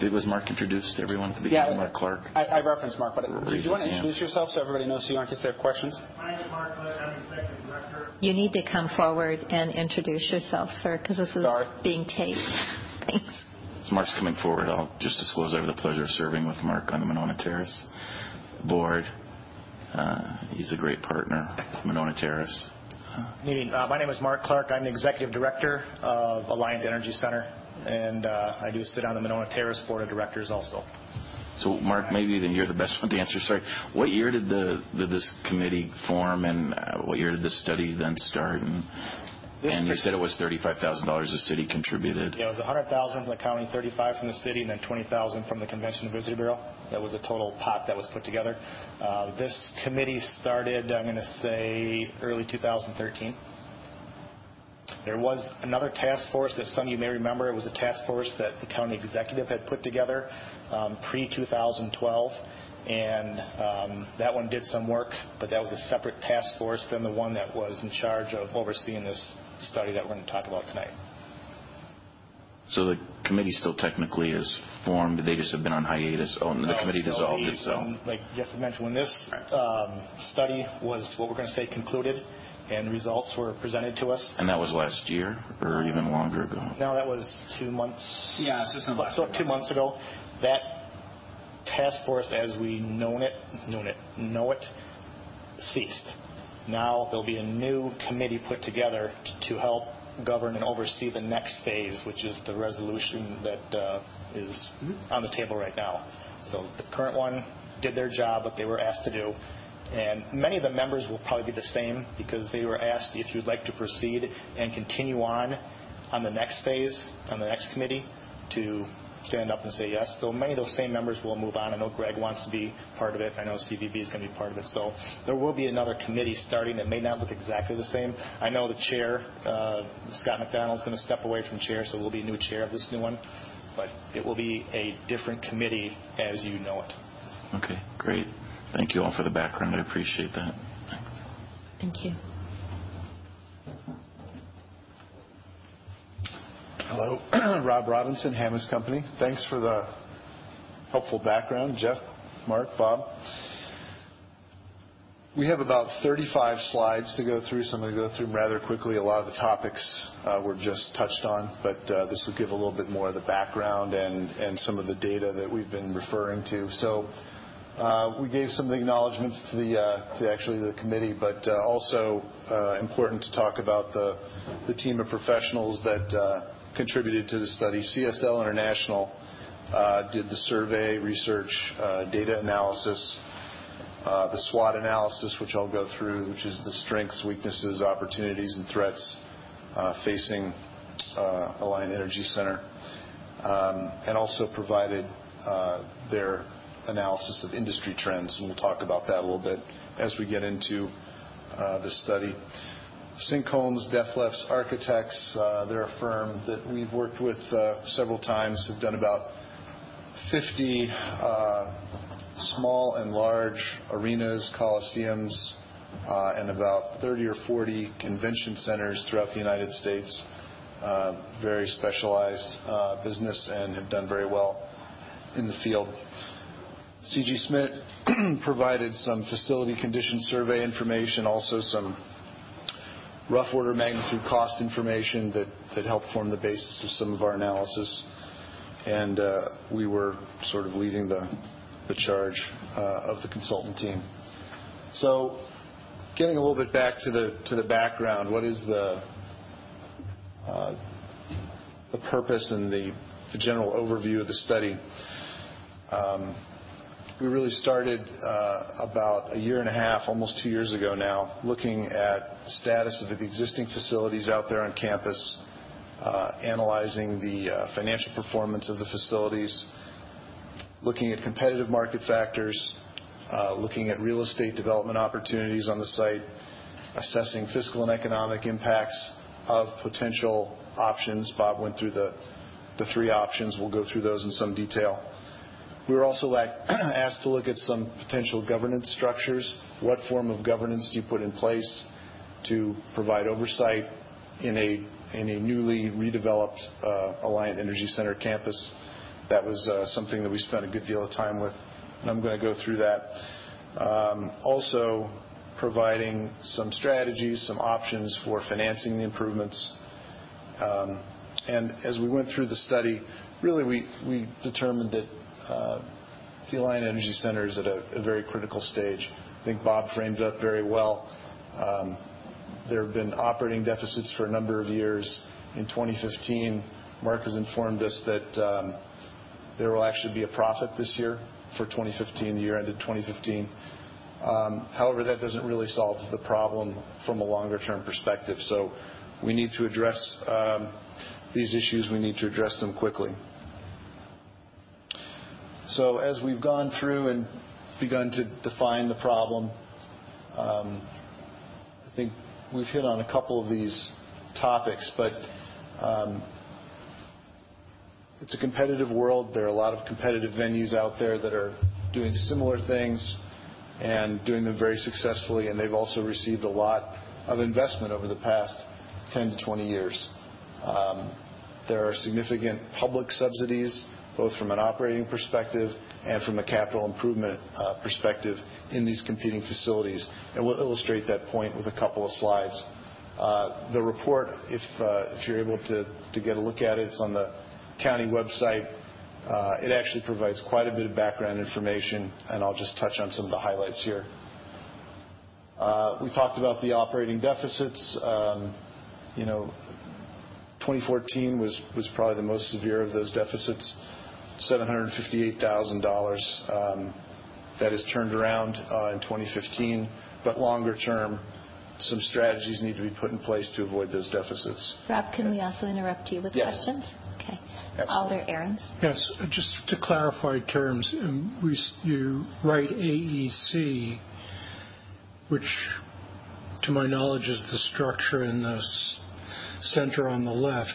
Speaker 10: Did Was Mark introduced to everyone at the
Speaker 2: Yeah.
Speaker 10: beginning? Mark Clark?
Speaker 2: I referenced Mark, but
Speaker 10: Raise his
Speaker 2: do you want to introduce yourself so everybody knows who you are in case they have questions?
Speaker 3: My name is Mark Clark. I'm Executive Director.
Speaker 4: You need to come forward and introduce yourself, sir, because this is
Speaker 2: Sorry
Speaker 4: being taped. Thanks.
Speaker 10: As Mark's coming forward, I'll just disclose I have the pleasure of serving with Mark on the Monona Terrace board. Uh, he's a great partner, Monona Terrace.
Speaker 11: Meeting. Uh, my name is Mark Clark. I'm the executive director of Alliant Energy Center, and uh, I do sit on the Monona Terrace board of directors also.
Speaker 10: So, Mark, maybe then you're the best one to answer. Sorry, what year did the this committee form, and uh, what year did this study then start? And, and you said it was thirty-five thousand dollars the city contributed.
Speaker 11: Yeah, it was a hundred thousand from the county, thirty-five from the city, and then twenty thousand from the Convention and Visitor Bureau. That was the total pot that was put together. Uh, this committee started, I'm going to say, early 2013. There was another task force that some of you may remember. It was a task force that the county executive had put together um, pre-2012, and um, that one did some work, but that was a separate task force than the one that was in charge of overseeing this study that we're going to talk about tonight.
Speaker 10: So the committee still technically is formed. They just have been on hiatus. Oh, the
Speaker 11: No,
Speaker 10: committee dissolved
Speaker 11: the-
Speaker 10: itself.
Speaker 11: when- Like Jeff had mentioned, when this um, study was, what we're going to say, concluded, and results were presented to us,
Speaker 10: And that was last year, or even longer ago.
Speaker 11: No, that was two months.
Speaker 2: Yeah, it's just in the last
Speaker 11: so Two months ago. That task force, as we known it, known it, know it, ceased. Now there'll be a new committee put together to help govern and oversee the next phase, which is the resolution that uh, is on the table right now. So the current one did their job, what they were asked to do. And many of the members will probably be the same because they were asked if you'd like to proceed and continue on on the next phase, on the next committee, to stand up and say yes. So many of those same members will move on. I know Greg wants to be part of it. I know CVB is going to be part of it. So there will be another committee starting that may not look exactly the same. I know the chair, uh, Scott McDonald, is going to step away from chair, so we'll be a new chair of this new one. But it will be a different committee as you know it.
Speaker 10: Okay, great. Thank you all for the background. I appreciate that.
Speaker 5: Thank you.
Speaker 12: Hello, Rob Robinson, Hammes Company. Thanks for the helpful background, Jeff, Mark, Bob. We have about 35 slides to go through, so I'm going to go through them rather quickly. A lot of the topics uh, were just touched on, but uh, this will give a little bit more of the background and, some of the data that we've been referring to. So uh, we gave some of the acknowledgments to actually the committee, but also important to talk about the team of professionals that contributed to the study. CSL International uh, did the survey, research, uh, data analysis, uh, the SWOT analysis, which I'll go through, which is the strengths, weaknesses, opportunities, and threats facing Alliant Energy Center, um, and also provided their analysis of industry trends, and we'll talk about that a little bit as we get into the study. Sink Combs, Dethlefs Architects, uh, they're a firm that we've worked with uh, several times, have done about 50 uh, small and large arenas, coliseums, and about 30 or 40 convention centers throughout the United States. Very specialized business and have done very well in the field. C.G. Schmidt provided some facility condition survey information, also some rough order magnitude cost information that, helped form the basis of some of our analysis. And uh, we were sort of leading the, the charge uh, of the consultant team. So getting a little bit back to the, to the background, what is the, uh, the purpose and the, the general overview of the study? We really started uh, about a year and a half, almost two years ago now, looking at status of the existing facilities out there on campus, uh, analyzing the uh, financial performance of the facilities, looking at competitive market factors, looking at real estate development opportunities on the site, assessing fiscal and economic impacts of potential options. Bob went through the three options. We'll go through those in some detail. We were also asked to look at some potential governance structures. What form of governance do you put in place to provide oversight in a, newly redeveloped uh, Alliant Energy Center campus? That was uh, something that we spent a good deal of time with, and I'm going to go through that. Um, also, providing some strategies, some options for financing the improvements. Um, and as we went through the study, really we determined that Um, the Alliant Energy Center is at a, very critical stage. I think Bob framed it up very well. Um, There have been operating deficits for a number of years. In 2015, Mark has informed us that um, there will actually be a profit this year for 2015, the year ended 2015. Um, however, that doesn't really solve the problem from a longer-term perspective. So we need to address these issues. We need to address them quickly. So as we've gone through and begun to define the problem, um, I think we've hit on a couple of these topics, but um, it's a competitive world. There are a lot of competitive venues out there that are doing similar things and doing them very successfully, and they've also received a lot of investment over the past 10 to 20 years. Um, there are significant public subsidies, both from an operating perspective and from a capital improvement uh, perspective in these competing facilities. And we'll illustrate that point with a couple of slides. Uh, the report, if uh, you're able to get a look at it's on the county website. It actually provides quite a bit of background information, and I'll just touch on some of the highlights here. We talked about the operating deficits. Um, you know, 2014 was probably the most severe of those deficits, $758,000. Um, that has turned around uh, in 2015. But Longer term, some strategies need to be put in place to avoid those deficits.
Speaker 4: Rob, can we also interrupt you with questions?
Speaker 12: Yes.
Speaker 4: Okay.
Speaker 12: Absolutely.
Speaker 4: Alder Ahrens.
Speaker 13: Yes. Just to clarify terms, um, you write AEC, which to my knowledge is the structure in the center on the left.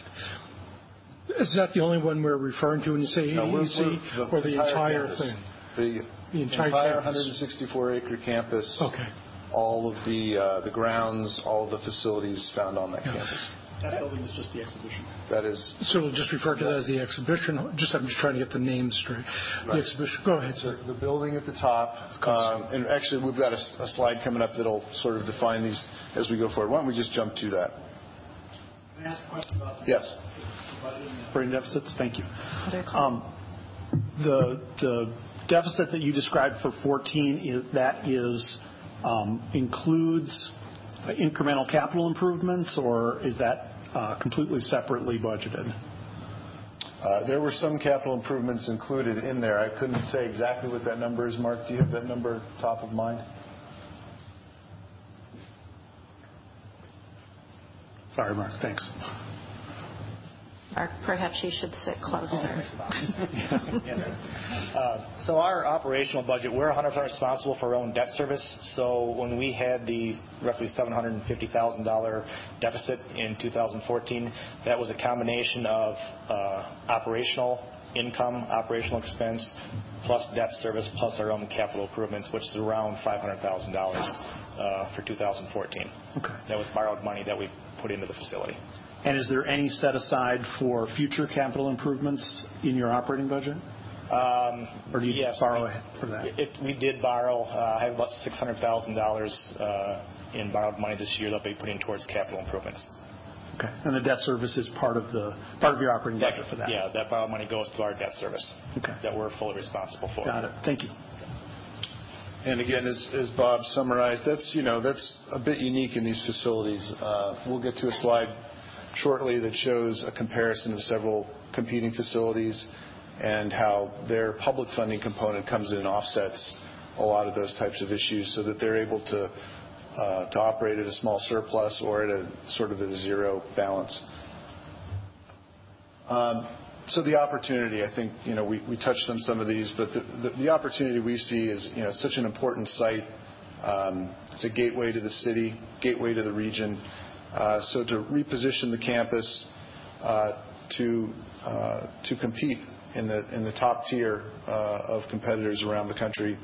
Speaker 13: Is that the only one we're referring to when you say AEC or the entire thing?
Speaker 12: The entire 164-acre campus.
Speaker 13: Okay.
Speaker 12: All of the the grounds, all of the facilities found on that campus.
Speaker 3: That building is just the exhibition.
Speaker 12: That is.
Speaker 13: So we'll just refer to that as the exhibition? just, I'm just trying to get the names straight.
Speaker 12: Right.
Speaker 13: The exhibition. Go ahead, sir.
Speaker 12: The building at the top. Um, and actually, we've got a slide coming up that'll sort of define these as we go forward. Why don't we just jump to that?
Speaker 3: Can I ask a question about the-
Speaker 12: Yes.
Speaker 14: Operating deficits. Thank you.
Speaker 4: Alder um,
Speaker 14: The deficit that you described for 2014, that um, includes incremental capital improvements, or is that uh, completely separately budgeted?
Speaker 12: Uh, there were some capital improvements included in there. I couldn't say exactly what that number is. Mark, do you have that number top of mind?
Speaker 14: Sorry, Mark. Thanks.
Speaker 4: Mark, perhaps you should sit closer.
Speaker 11: Uh, so our operational budget, we're 100% responsible for our own debt service. So when we had the roughly $750,000 deficit in 2014, that was a combination of uh, operational income, operational expense, plus debt service, plus our own capital improvements, which is around $500,000 uh, for 2014.
Speaker 14: Okay.
Speaker 11: That was borrowed money that we put into the facility.
Speaker 14: And is there any set aside for future capital improvements in your operating budget?
Speaker 11: Um, yes.
Speaker 14: Do you borrow for that?
Speaker 11: We did borrow. Uh, I have about $600,000 uh, in borrowed money this year that'll be put in towards capital improvements.
Speaker 14: Okay. And the debt service is part of your operating budget for that?
Speaker 11: Yeah. That borrowed money goes to our debt service.
Speaker 14: Okay.
Speaker 11: That we're fully responsible for.
Speaker 14: Got it. Thank you.
Speaker 12: And again, as Bob summarized, that's a bit unique in these facilities. Uh, we'll get to a slide shortly that shows a comparison of several competing facilities and how their public funding component comes in and offsets a lot of those types of issues so that they're able to operate at a small surplus or at a sort of a zero balance. Um so the opportunity, I think, you know, we touched on some of these, but the opportunity we see is you know, such an important site. It's a gateway to the city, gateway to the region. Uh, to reposition the campus uh, uh, to compete in the top tier of competitors around the country,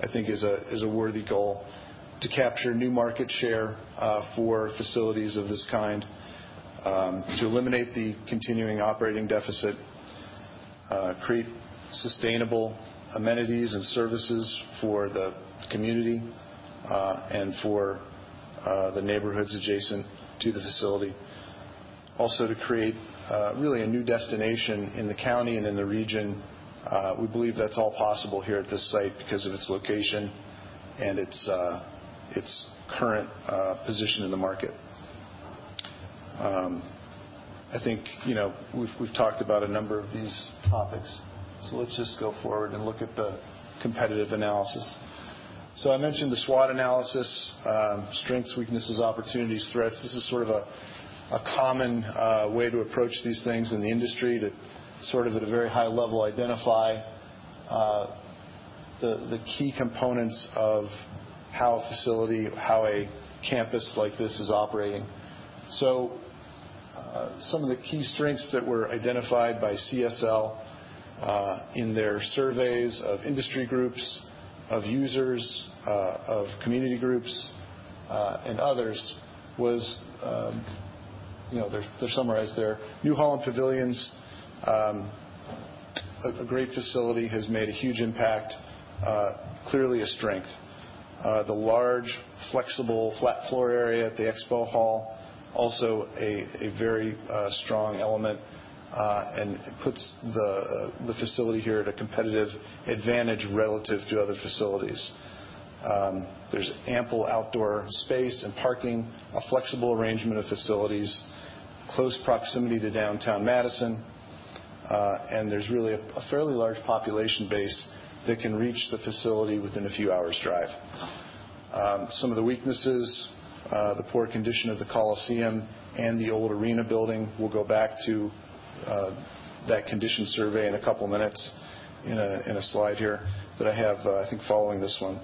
Speaker 12: I think is a worthy goal. To capture new market share for facilities of this kind, um, to eliminate the continuing operating deficit, create sustainable amenities and services for the community, and for the neighborhoods adjacent to the facility. Also to create uh, really a new destination in the county and in the region. Uh, we believe that's all possible here at this site because of its location and its uh, current position in the market. Um, I think you know, we've talked about a number of these topics. So let's just go forward and look at the competitive analysis. I mentioned the SWOT analysis, um, strengths, weaknesses, opportunities, threats. This is sort of a common uh, way to approach these things in the industry to sort of at a very high level identify uh, the key components of how a facility, how a campus like this is operating. So, uh, some of the key strengths that were identified by CSL in their surveys of industry groups, of users, uh, of community groups, uh, and others, was, um you know they're summarized there. New Holland Pavilions, um, a great facility, has made a huge impact, uh, clearly a strength. The large, flexible, flat floor area at the expo hall, also a very strong element, Uh, and it puts uh, the facility here at a competitive advantage relative to other facilities. Um, there's ample outdoor space and parking, a flexible arrangement of facilities, close proximity to downtown Madison, uh, and there's really a fairly large population base that can reach the facility within a few hours' drive. Um, some of the weaknesses, the poor condition of the Coliseum and the old arena building. We'll go back to Uh, that condition survey in a couple of minutes in a slide here that I have, uh, I think, following this one.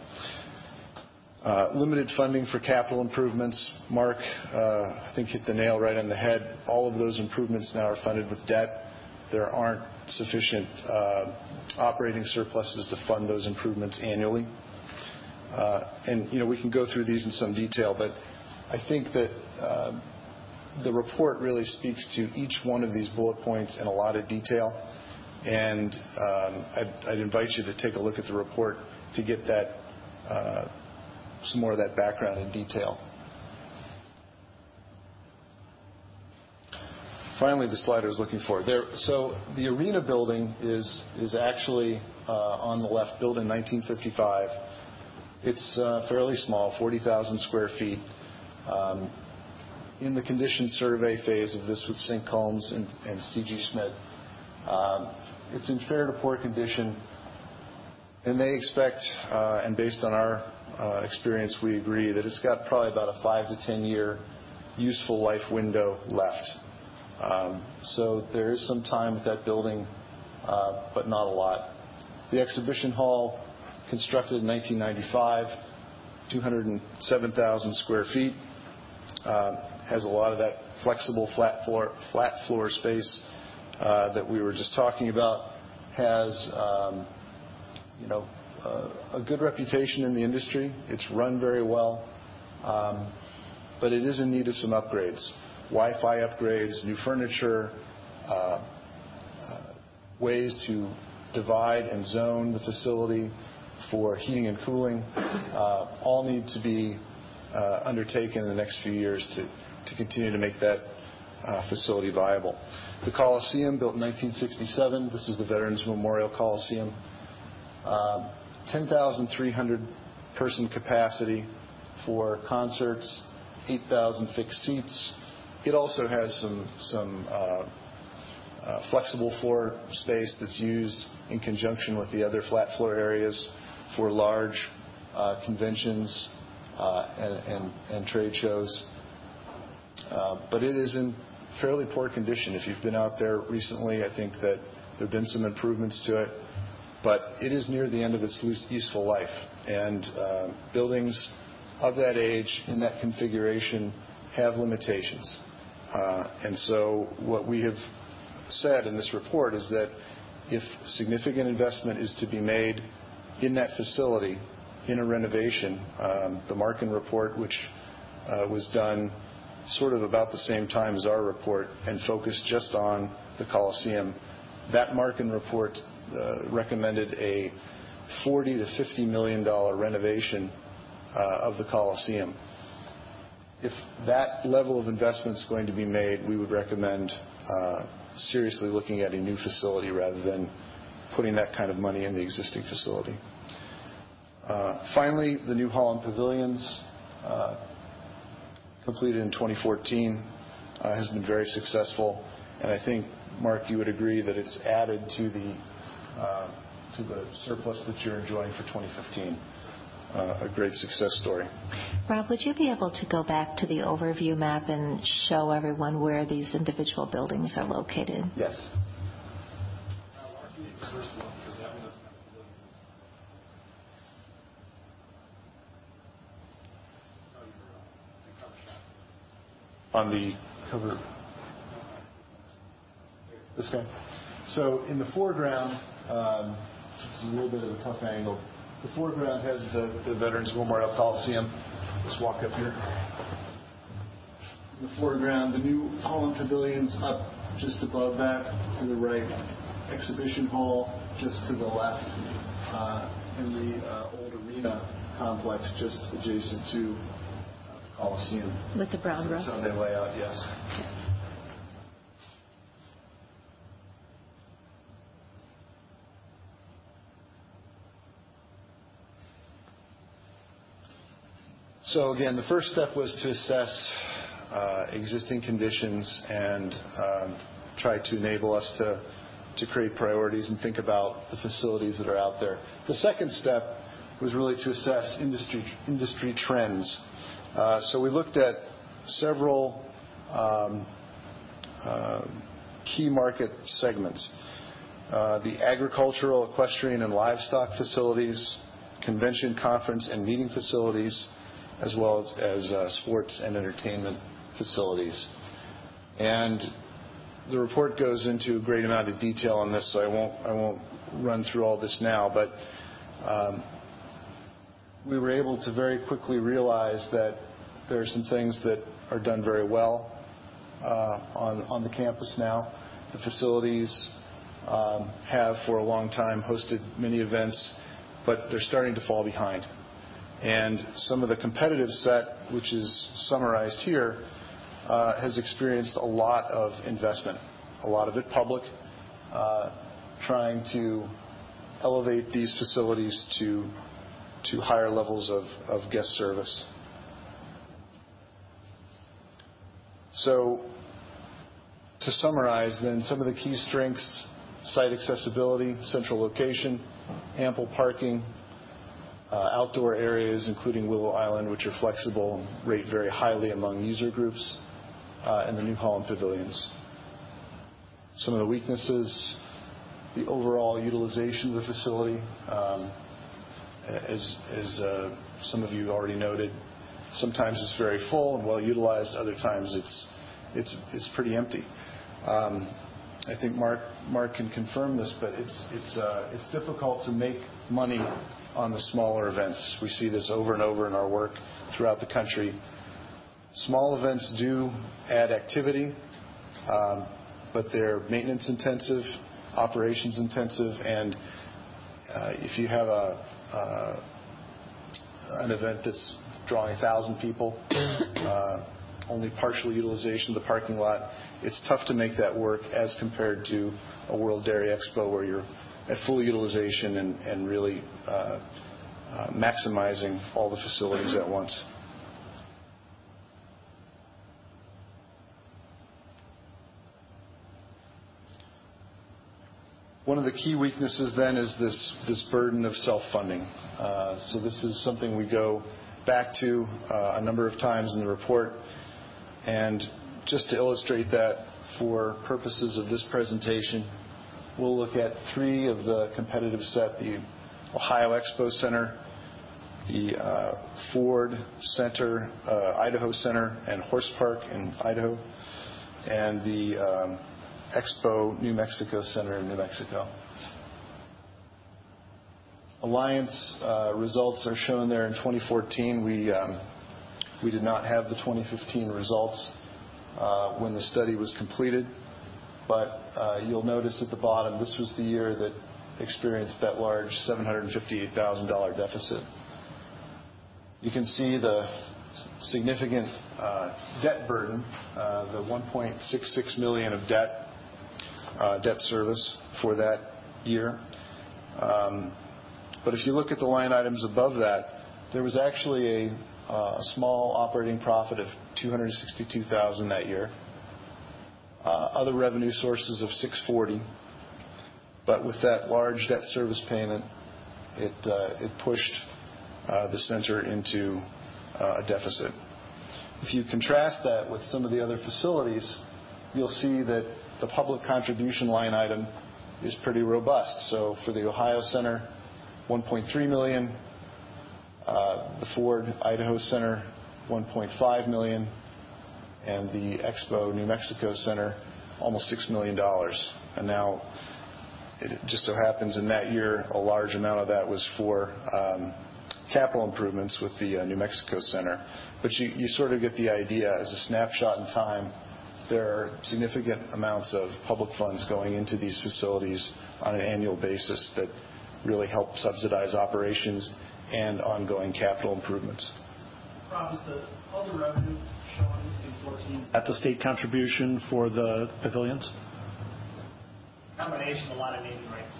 Speaker 12: Uh, limited funding for capital improvements. Mark, I think, hit the nail right on the head. All of those improvements now are funded with debt. There aren't sufficient operating surpluses to fund those improvements annually. And you know we can go through these in some detail, but I think that the report really speaks to each one of these bullet points in a lot of detail, and um, I'd invite you to take a look at the report to get uh, some more of that background in detail. Finally, the slide I was looking for. So the arena building is actually uh, on the left, built in 1955. It's uh, fairly small, 40,000 sq ft. In the condition survey phase of this with Sink Combs and C.G. Schmidt, um, it's in fair to poor condition, and they expect, uh, and based on our uh, experience, we agree that it's got probably about a five to ten-year useful life window left. Um so there is some time with that building, uh, but not a lot. The exhibition hall, constructed in 1995, 207,000 sq ft, Um, has a lot of that flexible flat floor space uh, that we were just talking about. Has um, uh, a good reputation in the industry. It's run very well, um, but it is in need of some upgrades. Wi-Fi upgrades, new furniture, uh, ways to divide and zone the facility for heating and cooling, all need to be Uh, undertaken in the next few years to continue to make that uh, facility viable. The Coliseum, built in 1967. This is the Veterans Memorial Coliseum. Um, 10,300 person capacity for concerts, 8,000 fixed seats. It also has some uh, flexible floor space that's used in conjunction with the other flat floor areas for large conventions and trade shows. Uh but it is in fairly poor condition. If you've been out there recently, I think that there have been some improvements to it, but it is near the end of its useful life. And uh buildings of that age, in that configuration, have limitations. Uh and so what we have said in this report is that if significant investment is to be made in that facility in a renovation, um, the Marken report, which uh, was done sort of about the same time as our report and focused just on the Coliseum. That Marken report uh, recommended a $40 million-$50 million renovation uh, of the Coliseum. If that level of investment is going to be made, we would recommend seriously looking at a new facility rather than putting that kind of money in the existing facility. Uh, finally, the New Holland Pavilions, uh, completed in 2014. Uh, has been very successful. And I think, Mark, you would agree that it's added to the surplus that you're enjoying for 2015. A great success story.
Speaker 4: Rob, would you be able to go back to the overview map and show everyone where these individual buildings are located?
Speaker 12: Yes. On the cover. This guy? So in the foreground, um, this is a little bit of a tough angle. The foreground has the Veterans Memorial Coliseum. Let's walk up here. In the foreground, the new Holland Pavilion's up just above that to the right. Exhibition hall just to the left. Uh, and the uh, old arena complex just adjacent to the Coliseum.
Speaker 4: With the brown roof?
Speaker 12: That's how they lay out, yes. So again, the first step was to assess uh, existing conditions and um, try to enable us to create priorities and think about the facilities that are out there. The second step was really to assess industry trends. Uh, we looked at several um, uh, key market segments. Uh, the agricultural, equestrian, and livestock facilities, convention, conference, and meeting facilities, as well as sports and entertainment facilities. And the report goes into a great amount of detail on this, so I won't run through all this now. Um, We were able to very quickly realize that there are some things that are done very well uh, on the campus now. The facilities um, have, for a long time, hosted many events, but they're starting to fall behind. And some of the competitive set, which is summarized here, uh, has experienced a lot of investment, a lot of it public, uh, trying to elevate these facilities to higher levels of guest service. So to summarize then, some of the key strengths, site accessibility, central location, ample parking, uh, outdoor areas, including Willow Island, which are flexible, and rate very highly among user groups, uh, and the new Holland Pavilions. Some of the weaknesses, the overall utilization of the facility. Um, Uh, as uh, some of you already noted, sometimes it's very full and well-utilized, other times it's pretty empty. Um, I think Mark can confirm this, but uh, it's difficult to make money on the smaller events. We see this over and over in our work throughout the country. Small events do add activity, um, but they're maintenance intensive, operations intensive, and if you have Uh, an event that's drawing 1,000 people, uh, only partial utilization of the parking lot, it's tough to make that work as compared to a World Dairy Expo, where you're at full utilization and really uh, maximizing all the facilities at once. One of the key weaknesses then is this burden of self-funding. Uh so this is something we go back to uh, a number of times in the report. And just to illustrate that for purposes of this presentation, we'll look at three of the competitive set, the Ohio Expo Center, the uh, Ford Center, uh, Idaho Center and Horse Park in Idaho, and the um, Expo New Mexico Center in New Mexico. Alliant's uh, results are shown there in 2014. Um, we did not have the 2015 results uh, when the study was completed. But uh, you'll notice at the bottom, this was the year that experienced that large $758,000 deficit. You can see the significant debt burden, the 1.66 million of debt Uh, service for that year. Um but if you look at the line items above that, there was actually a uh, small operating profit of 262,000 that year. Uh, other revenue sources of 640. But with that large debt service payment, it pushed the center into a deficit. If you contrast that with some of the other facilities, you'll see that the public contribution line item is pretty robust. So for the Ohio Center, $1.3 million. Uh, the Ford Idaho Center, 1.5 million. And the Expo New Mexico Center, almost $6 million. And now, it just so happens in that year, a large amount of that was for um, capital improvements with the uh, New Mexico Center. But you sort of get the idea. As a snapshot in time, there are significant amounts of public funds going into these facilities on an annual basis that really help subsidize operations and ongoing capital improvements.
Speaker 3: Rob, is the other revenue shown in 2014?
Speaker 14: At the state contribution for the pavilions?
Speaker 3: Combination of a lot of naming rights.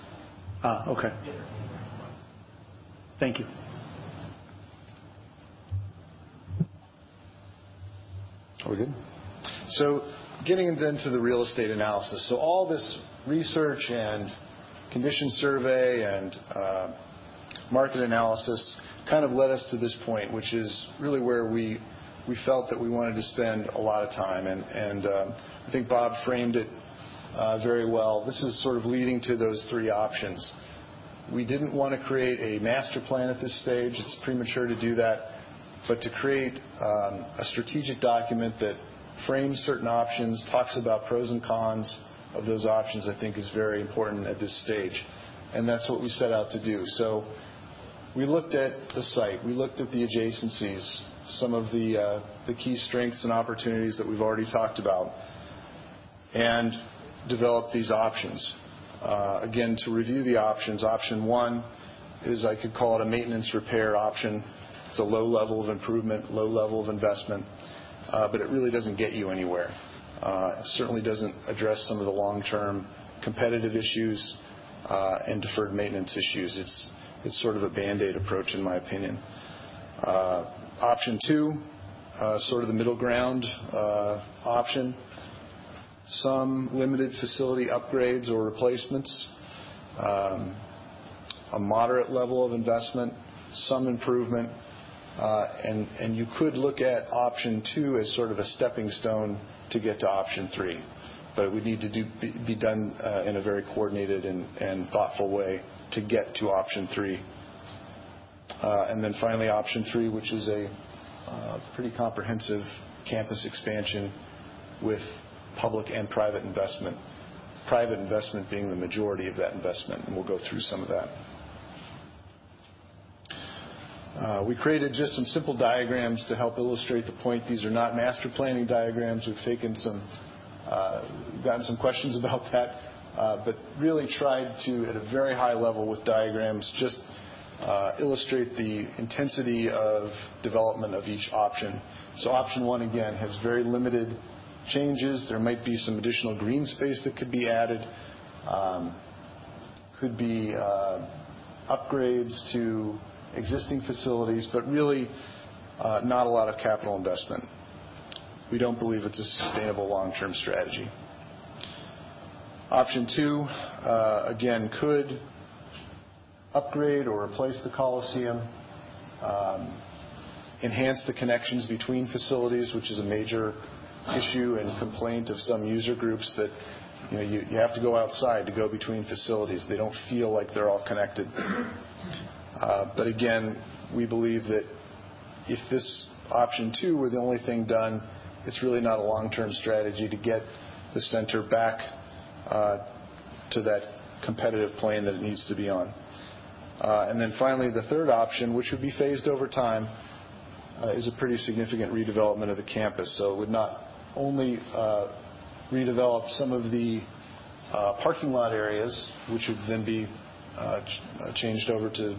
Speaker 14: Ah, okay. Thank you.
Speaker 12: Are we good? So getting into the real estate analysis. So all this research and condition survey and uh, market analysis kind of led us to this point, which is really where we felt that we wanted to spend a lot of time. And uh, I think Bob framed it uh, very well. This is sort of leading to those three options. We didn't want to create a master plan at this stage. It's premature to do that. But to create um, a strategic document that frames certain options, talks about pros and cons of those options, I think is very important at this stage. And that's what we set out to do. So we looked at the site. We looked at the adjacencies, some of the uh, key strengths and opportunities that we've already talked about, and developed these options. Uh, again, to review the options, option one is, I could call it a maintenance repair option. It's a low level of improvement, low level of investment, Uh, but it really doesn't get you anywhere. Uh, it certainly doesn't address some of the long-term competitive issues uh, and deferred maintenance issues. It's sort of a Band-Aid approach, in my opinion. Option two, sort of the middle ground option, some limited facility upgrades or replacements, um, a moderate level of investment, some improvement. Uh, and you could look at option two as sort of a stepping stone to get to option three. But it would need to be done uh, in a very coordinated and thoughtful way to get to option three. Uh, and then finally, option three, which is a pretty comprehensive campus expansion with public and private investment, private investment being the majority of that investment. And we'll go through some of that. Uh, we created just some simple diagrams to help illustrate the point. These are not master planning diagrams. We've taken some, uh, gotten some questions about that, uh, but really tried to, at a very high level with diagrams, just uh, illustrate the intensity of development of each option. So option one, again, has very limited changes. There might be some additional green space that could be added. Um, could be upgrades to existing facilities, but really uh, not a lot of capital investment. We don't believe it's a sustainable long-term strategy. Option two, uh, again, could upgrade or replace the Coliseum, um, enhance the connections between facilities, which is a major issue and complaint of some user groups that you have to go outside to go between facilities. They don't feel like they're all connected. Uh, but again, we believe that if this option two were the only thing done, it's really not a long-term strategy to get the center back uh, to that competitive plane that it needs to be on. Uh, and then finally, the third option, which would be phased over time, is a pretty significant redevelopment of the campus. So it would not only redevelop some of the parking lot areas, which would then be changed over to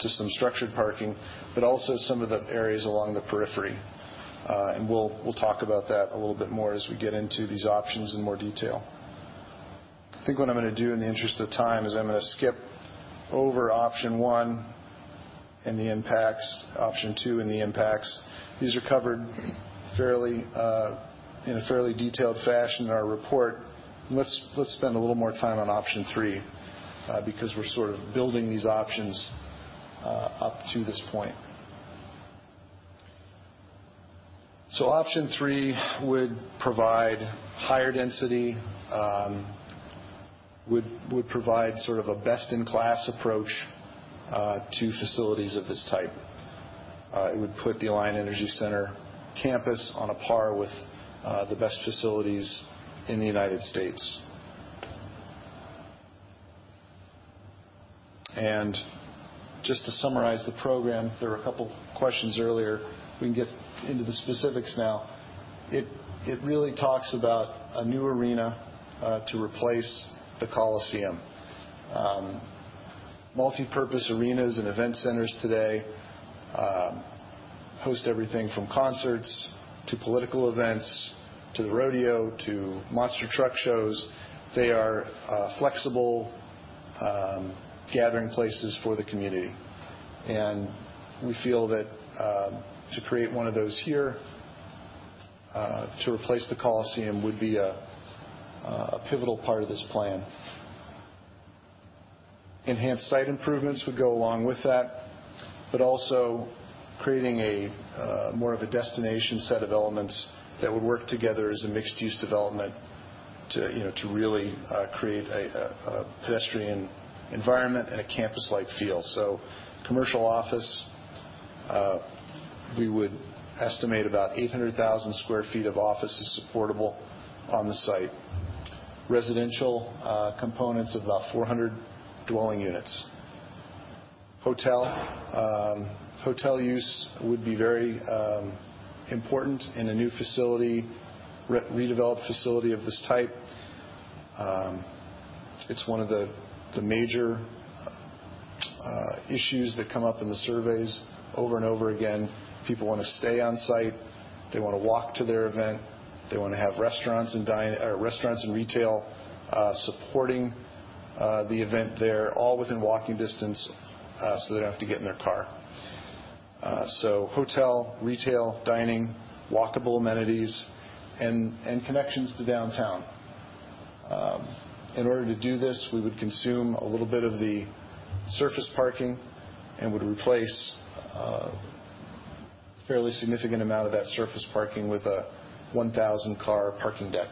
Speaker 12: some structured parking, but also some of the areas along the periphery. Uh, and we'll talk about that a little bit more as we get into these options in more detail. I think what I'm going to do in the interest of time is I'm going to skip over option one and the impacts, option two and the impacts. These are covered fairly uh, in a fairly detailed fashion in our report. Let's spend a little more time on option three uh, because we're sort of building these options Uh, up to this point. So option three would provide higher density, um, would provide sort of a best-in-class approach uh, to facilities of this type. Uh, it would put the Alliant Energy Center campus on a par with the best facilities in the United States. Just to summarize the program, there were a couple questions earlier. We can get into the specifics now. It really talks about a new arena uh, to replace the Coliseum. Um multipurpose arenas and event centers today um, host everything from concerts to political events, to the rodeo, to monster truck shows. They are uh, flexible um, gathering places for the community. And we feel that um, to create one of those here uh, to replace the Coliseum would be a pivotal part of this plan. Enhanced site improvements would go along with that, but also creating a uh, more of a destination set of elements that would work together as a mixed-use development to really uh, create a pedestrian environment and a campus-like feel. So commercial office, uh, we would estimate about 800,000 sq ft of office is supportable on the site. Residential uh, components of about 400 dwelling units. Um, hotel use would be very um, important in a new facility, redeveloped facility of this type. Um, it's one of the major uh, issues that come up in the surveys over and over again. People want to stay on site. They want to walk to their event. They want to have restaurants and retail uh, supporting uh, the event there, all within walking distance, so they don't have to get in their car. Uh so hotel, retail, dining, walkable amenities, and connections to downtown. Um, In order to do this, we would consume a little bit of the surface parking and would replace a fairly significant amount of that surface parking with a 1,000-car parking deck.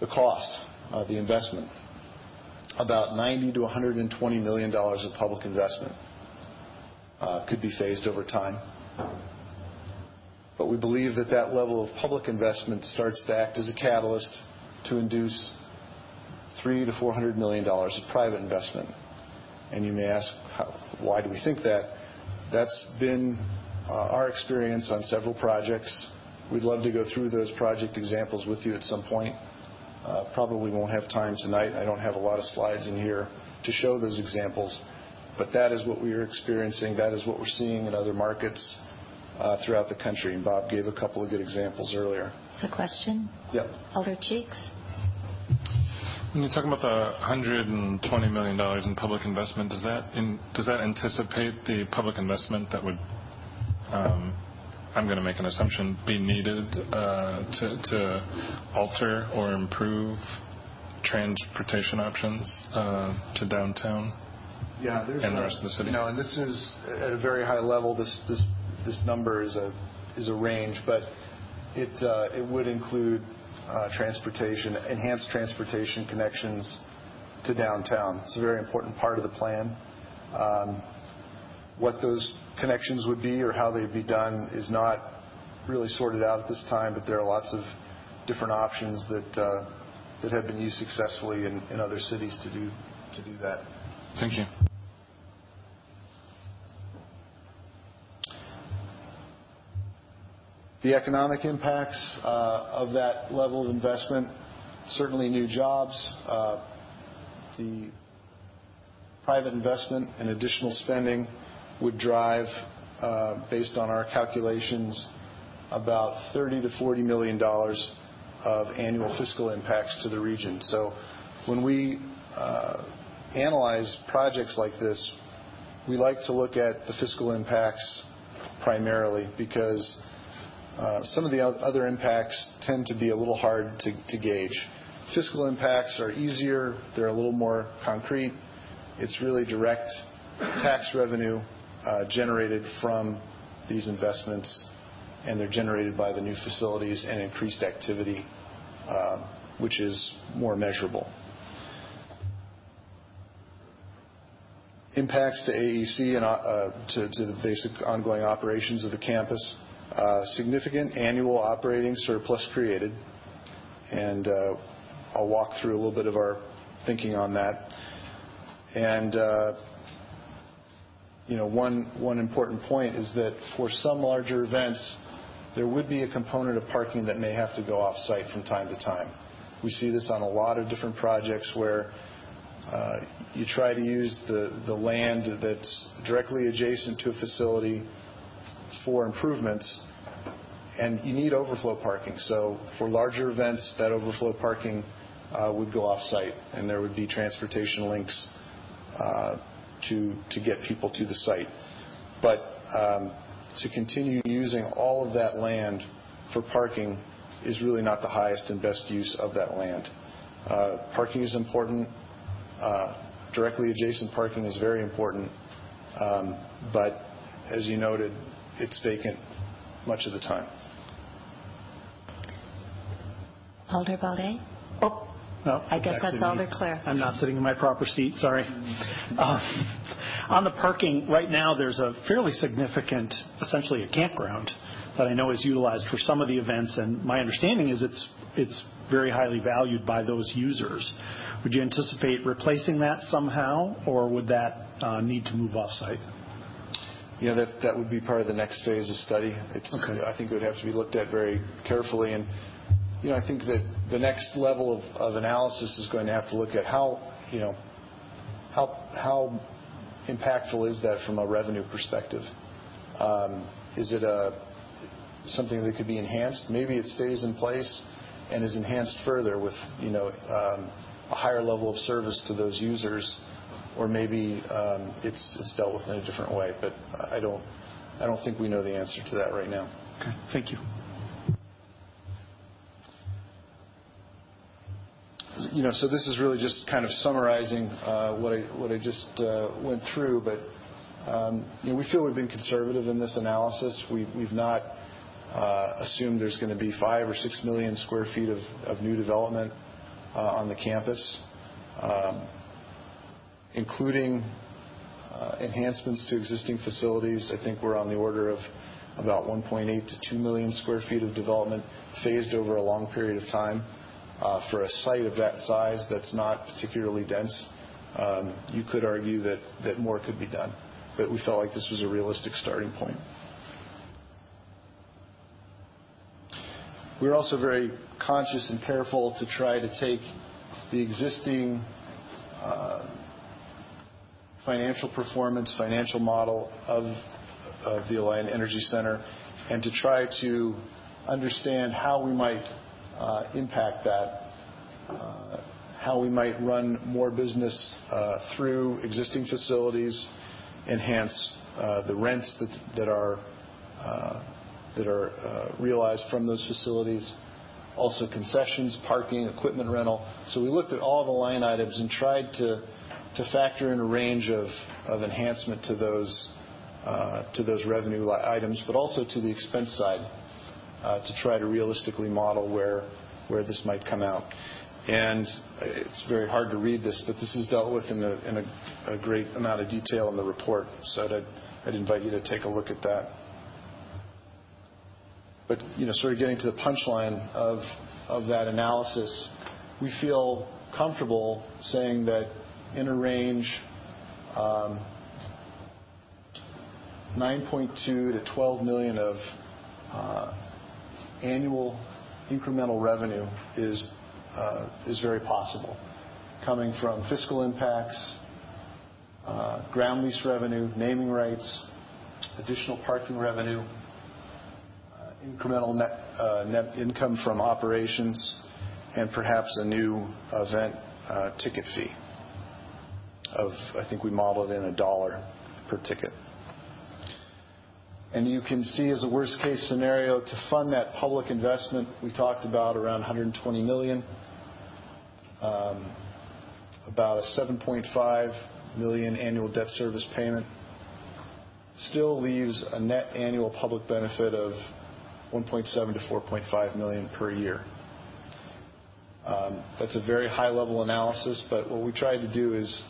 Speaker 12: The cost of the investment, about $90 million-$120 million of public investment uh, could be phased over time. But we believe that that level of public investment starts to act as a catalyst to induce $300 million-$400 million of private investment. And you may ask, why do we think that? That's been uh, our experience on several projects. We'd love to go through those project examples with you at some point. Uh, probably won't have time tonight. I don't have a lot of slides in here to show those examples. But that is what we are experiencing. That is what we're seeing in other markets uh, throughout the country. And Bob gave a couple of good examples earlier.
Speaker 4: There's a question.
Speaker 12: Yep.
Speaker 4: Alder Cheeks.
Speaker 9: When you talk about the $120 million in public investment, does that in does that anticipate the public investment that would, I'm going to make an assumption, be needed uh to to alter or improve transportation options to downtown?
Speaker 12: Yeah. There's.
Speaker 9: And The rest of the city?
Speaker 12: No and this is at a very high level. This number is a range, but Uh, it would include uh, transportation, enhanced transportation connections to downtown. It's a very important part of the plan. Um, what those connections would be or how they'd be done is not really sorted out at this time, but there are lots of different options that uh, have been used successfully in other cities to do that.
Speaker 9: Thank you.
Speaker 12: The economic impacts uh, of that level of investment, certainly new jobs. Uh, the private investment and additional spending would drive, uh, based on our calculations, about $30 million-$40 million of annual fiscal impacts to the region. So when we analyze projects like this, we like to look at the fiscal impacts primarily because Uh, some of the other impacts tend to be a little hard to gauge. Fiscal impacts are easier. They're a little more concrete. It's really direct tax revenue uh, generated from these investments, and they're generated by the new facilities and increased activity, um, which is more measurable. Impacts to AEC and uh, to the basic ongoing operations of the campus. Uh, significant annual operating surplus created, and uh, I'll walk through a little bit of our thinking on that. And uh you know one one important point is that for some larger events, there would be a component of parking that may have to go off-site from time to time. We see this on a lot of different projects where uh, you try to use the land that's directly adjacent to a facility for improvements, and you need overflow parking. So for larger events, that overflow parking would go off-site, and there would be transportation links to get people to the site. But um to continue using all of that land for parking is really not the highest and best use of that land. Parking is important. Directly adjacent parking is very important. Um but as you noted, it's vacant much of the time.
Speaker 4: Alder Baldeh?
Speaker 14: Oh, no.
Speaker 4: I guess that's Alder Clear.
Speaker 14: I'm not sitting in my proper seat. Sorry. Mm-hmm. Um, on the parking, right now, there's a fairly significant, essentially a campground that I know is utilized for some of the events, and my understanding is it's it's very highly valued by those users. Would you anticipate replacing that somehow, or would that uh, need to move off-site?
Speaker 12: You know, that would be part of the next phase of study.
Speaker 14: Okay.
Speaker 12: I think it would have to be looked at very carefully. And you know, I think that the next level of analysis is going to have to look at how you know, how impactful is that from a revenue perspective. Um, is it something that could be enhanced? Maybe it stays in place and is enhanced further with you know, um, a higher level of service to those users, or maybe um, it's dealt with in a different way. But uh I don't think we know the answer to that right now.
Speaker 14: Okay. Thank you.
Speaker 12: You know, so this is really just kind of summarizing uh, what I just uh, went through. But um, we feel we've been conservative in this analysis. We've not uh, assumed there's going to be 5 or 6 million sq ft of new development on the campus. Um, Including uh, enhancements to existing facilities, I think we're on the order of about 1.8 to 2 million sq ft of development phased over a long period of time. Uh, for a site of that size that's not particularly dense, um, you could argue that more could be done. But we felt like this was a realistic starting point. We're also very conscious and careful to try to take the existing uh, financial performance, financial model of the Alliant Energy Center, and to try to understand how we might uh, impact that, uh, how we might run more business uh, through existing facilities, enhance the rents that are realized from those facilities. Also concessions, parking, equipment rental. So we looked at all the line items and tried to factor in a range of enhancement to those uh, revenue items, but also to the expense side, uh, to try to realistically model where this might come out. And it's very hard to read this, but this is dealt with in a great amount of detail in the report. So I'd invite you to take a look at that. But you know, sort of getting to the punchline of that analysis, we feel comfortable saying that in a range, um, $9.2 million-$12 million of uh, annual incremental revenue uh, is very possible, coming from fiscal impacts, uh, ground lease revenue, naming rights, additional parking revenue, incremental net income from operations, and perhaps a new event ticket fee of, I think we modeled in $1 per ticket. And you can see as a worst-case scenario to fund that public investment, we talked about around $120 million. Um, about a 7.5 million annual debt service payment still leaves a net annual public benefit of $1.7 million-$4.5 million per year. Um, that's a very high-level analysis, but what we tried to do is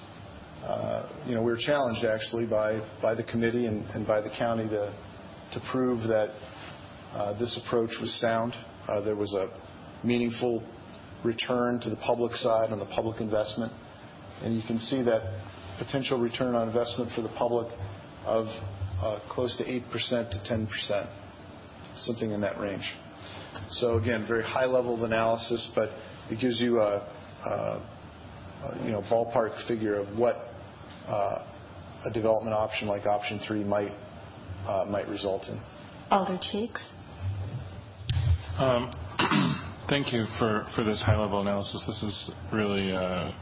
Speaker 12: Uh, we were challenged, actually, by the committee and by the county to prove that uh, this approach was sound. Uh, there was a meaningful return to the public side on the public investment. And you can see that potential return on investment for the public of close to eight percent to ten percent, something in that range. So again, very high level of analysis, but it gives you a you know, ballpark figure of what Uh, a development option like option 3 might uh, result in.
Speaker 4: Alder Cheeks.
Speaker 9: Um, thank you for this high-level analysis. This is really uh,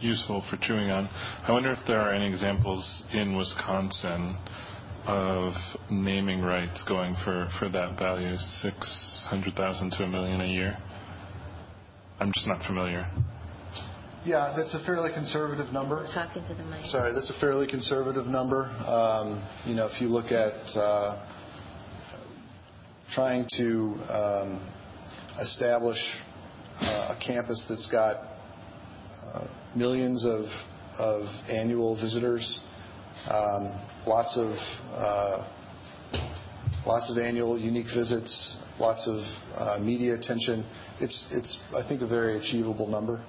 Speaker 9: useful for chewing on. I wonder if there are any examples in Wisconsin of naming rights going for that value, $600,000-$1 million a year. I'm just not familiar.
Speaker 12: Yeah, that's a fairly conservative number.
Speaker 4: Talking to the mic.
Speaker 12: Sorry. That's a fairly conservative number. Um you know, if you look at uh, trying to um, establish uh, a campus that's got uh, millions of annual visitors, um, lots of annual unique visits, lots of media attention, it's, I think, a very achievable number.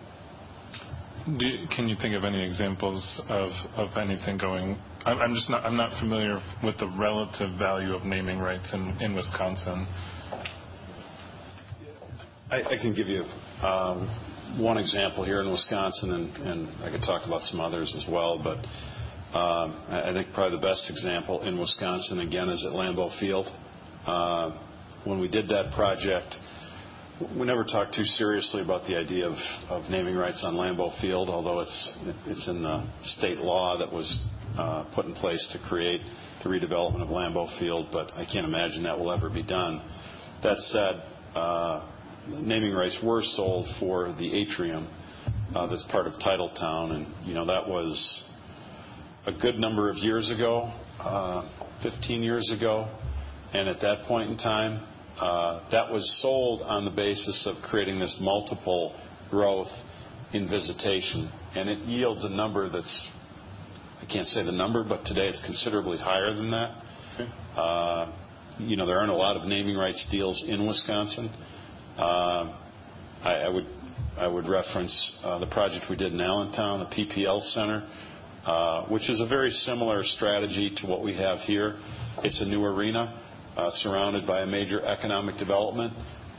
Speaker 9: Can you think of any examples of anything going I'm just not familiar with the relative value of naming rights in Wisconsin.
Speaker 7: I can give you one example here in Wisconsin, and I could talk about some others as well. But um I think probably the best example in Wisconsin, again, is at Lambeau Field. When we did that project, we never talked too seriously about the idea of naming rights on Lambeau Field, although it's in the state law that was uh, put in place to create the redevelopment of Lambeau Field, but I can't imagine that will ever be done. That said, uh, naming rights were sold for the atrium uh, that's part of Titletown, and you know that was a good number of years ago, 15 years ago. And at that point in time, Uh, that was sold on the basis of creating this multiple growth in visitation. And it yields a number that's, I can't say the number, but today it's considerably higher than that.
Speaker 9: Okay.
Speaker 7: Uh, there aren't a lot of naming rights deals in Wisconsin. Uh, I would reference the project we did in Allentown, the PPL Center, which is a very similar strategy to what we have here. It's a new arena Uh, surrounded by a major economic development.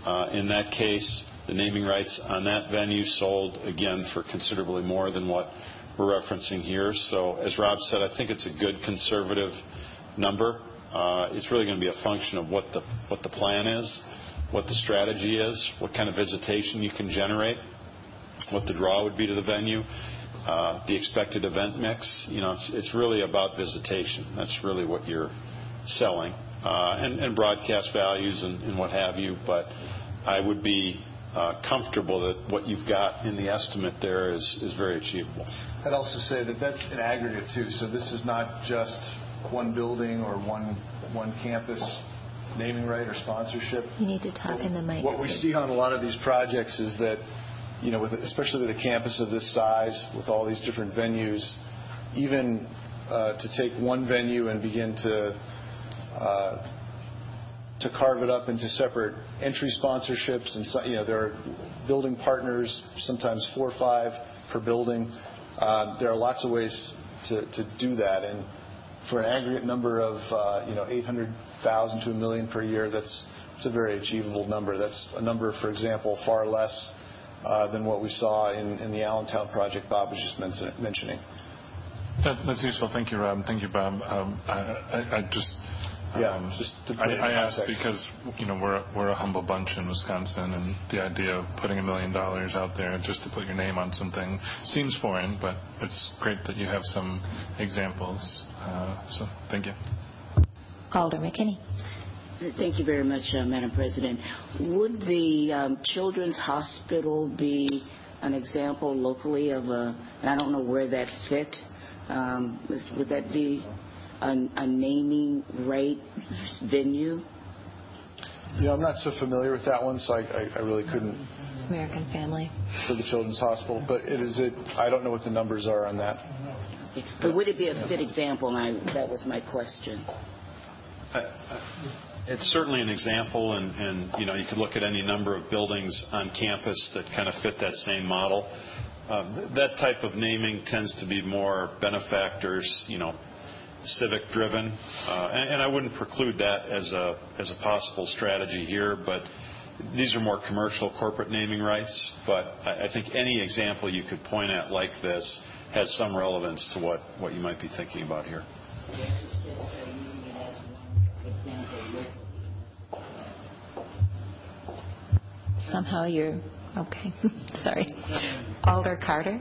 Speaker 7: Uh, in that case, the naming rights on that venue sold, again, for considerably more than what we're referencing here. So as Rob said, I think it's a good conservative number. Uh, it's really going to be a function of what the plan is, what the strategy is, what kind of visitation you can generate, what the draw would be to the venue, the expected event mix. You know, it's it's really about visitation. That's really what you're selling. Uh, and broadcast values and what have you. But I would be uh, comfortable that what you've got in the estimate there is very achievable.
Speaker 12: I'd also say that that's an aggregate, too. So this is not just one building or one campus naming right or sponsorship.
Speaker 4: You need to talk in the mic.
Speaker 12: What we see on a lot of these projects is that, you know, especially with a campus of this size, with all these different venues, even uh, to take one venue and begin to Uh, carve it up into separate entry sponsorships, and there are building partners, sometimes four or five per building. Um, there are lots of ways to do that. And for an aggregate number of uh, you know, 800,000 to 1 million per year, that's a very achievable number. That's a number, for example, far less uh, than what we saw in the Allentown project Bob was just mentioning.
Speaker 9: That's useful. Thank you, Rob. Thank you, Bob.
Speaker 12: Um, Yeah.
Speaker 9: just I ask because you know, we're a humble bunch in Wisconsin, and the idea of putting a $1 million out there just to put your name on something seems foreign, but it's great that you have some examples. So, thank you.
Speaker 4: Alder McKinney.
Speaker 15: Thank you very much, uh, Madam President. Would the um, Children's Hospital be an example locally of a, and I don't know where that fit, um, would that be a, a naming right venue?
Speaker 12: Yeah, I'm not so familiar with that one, so I, I, I really couldn't.
Speaker 4: It's American Family.
Speaker 12: For the Children's Hospital, but it is it. I don't know what the numbers are on that.
Speaker 15: But would it be a fit example? And I, that was my question.
Speaker 7: It's certainly an example, and, and you know you could look at any number of buildings on campus that kind of fit that same model. Um, that type of naming tends to be more benefactors, you know, civic driven, uh, and, and I wouldn't preclude that as a as a possible strategy here, but these are more commercial corporate naming rights. But I, I think any example you could point at like this has some relevance to what, what you might be thinking about here.
Speaker 4: Somehow you're okay. Sorry. Alder Carter.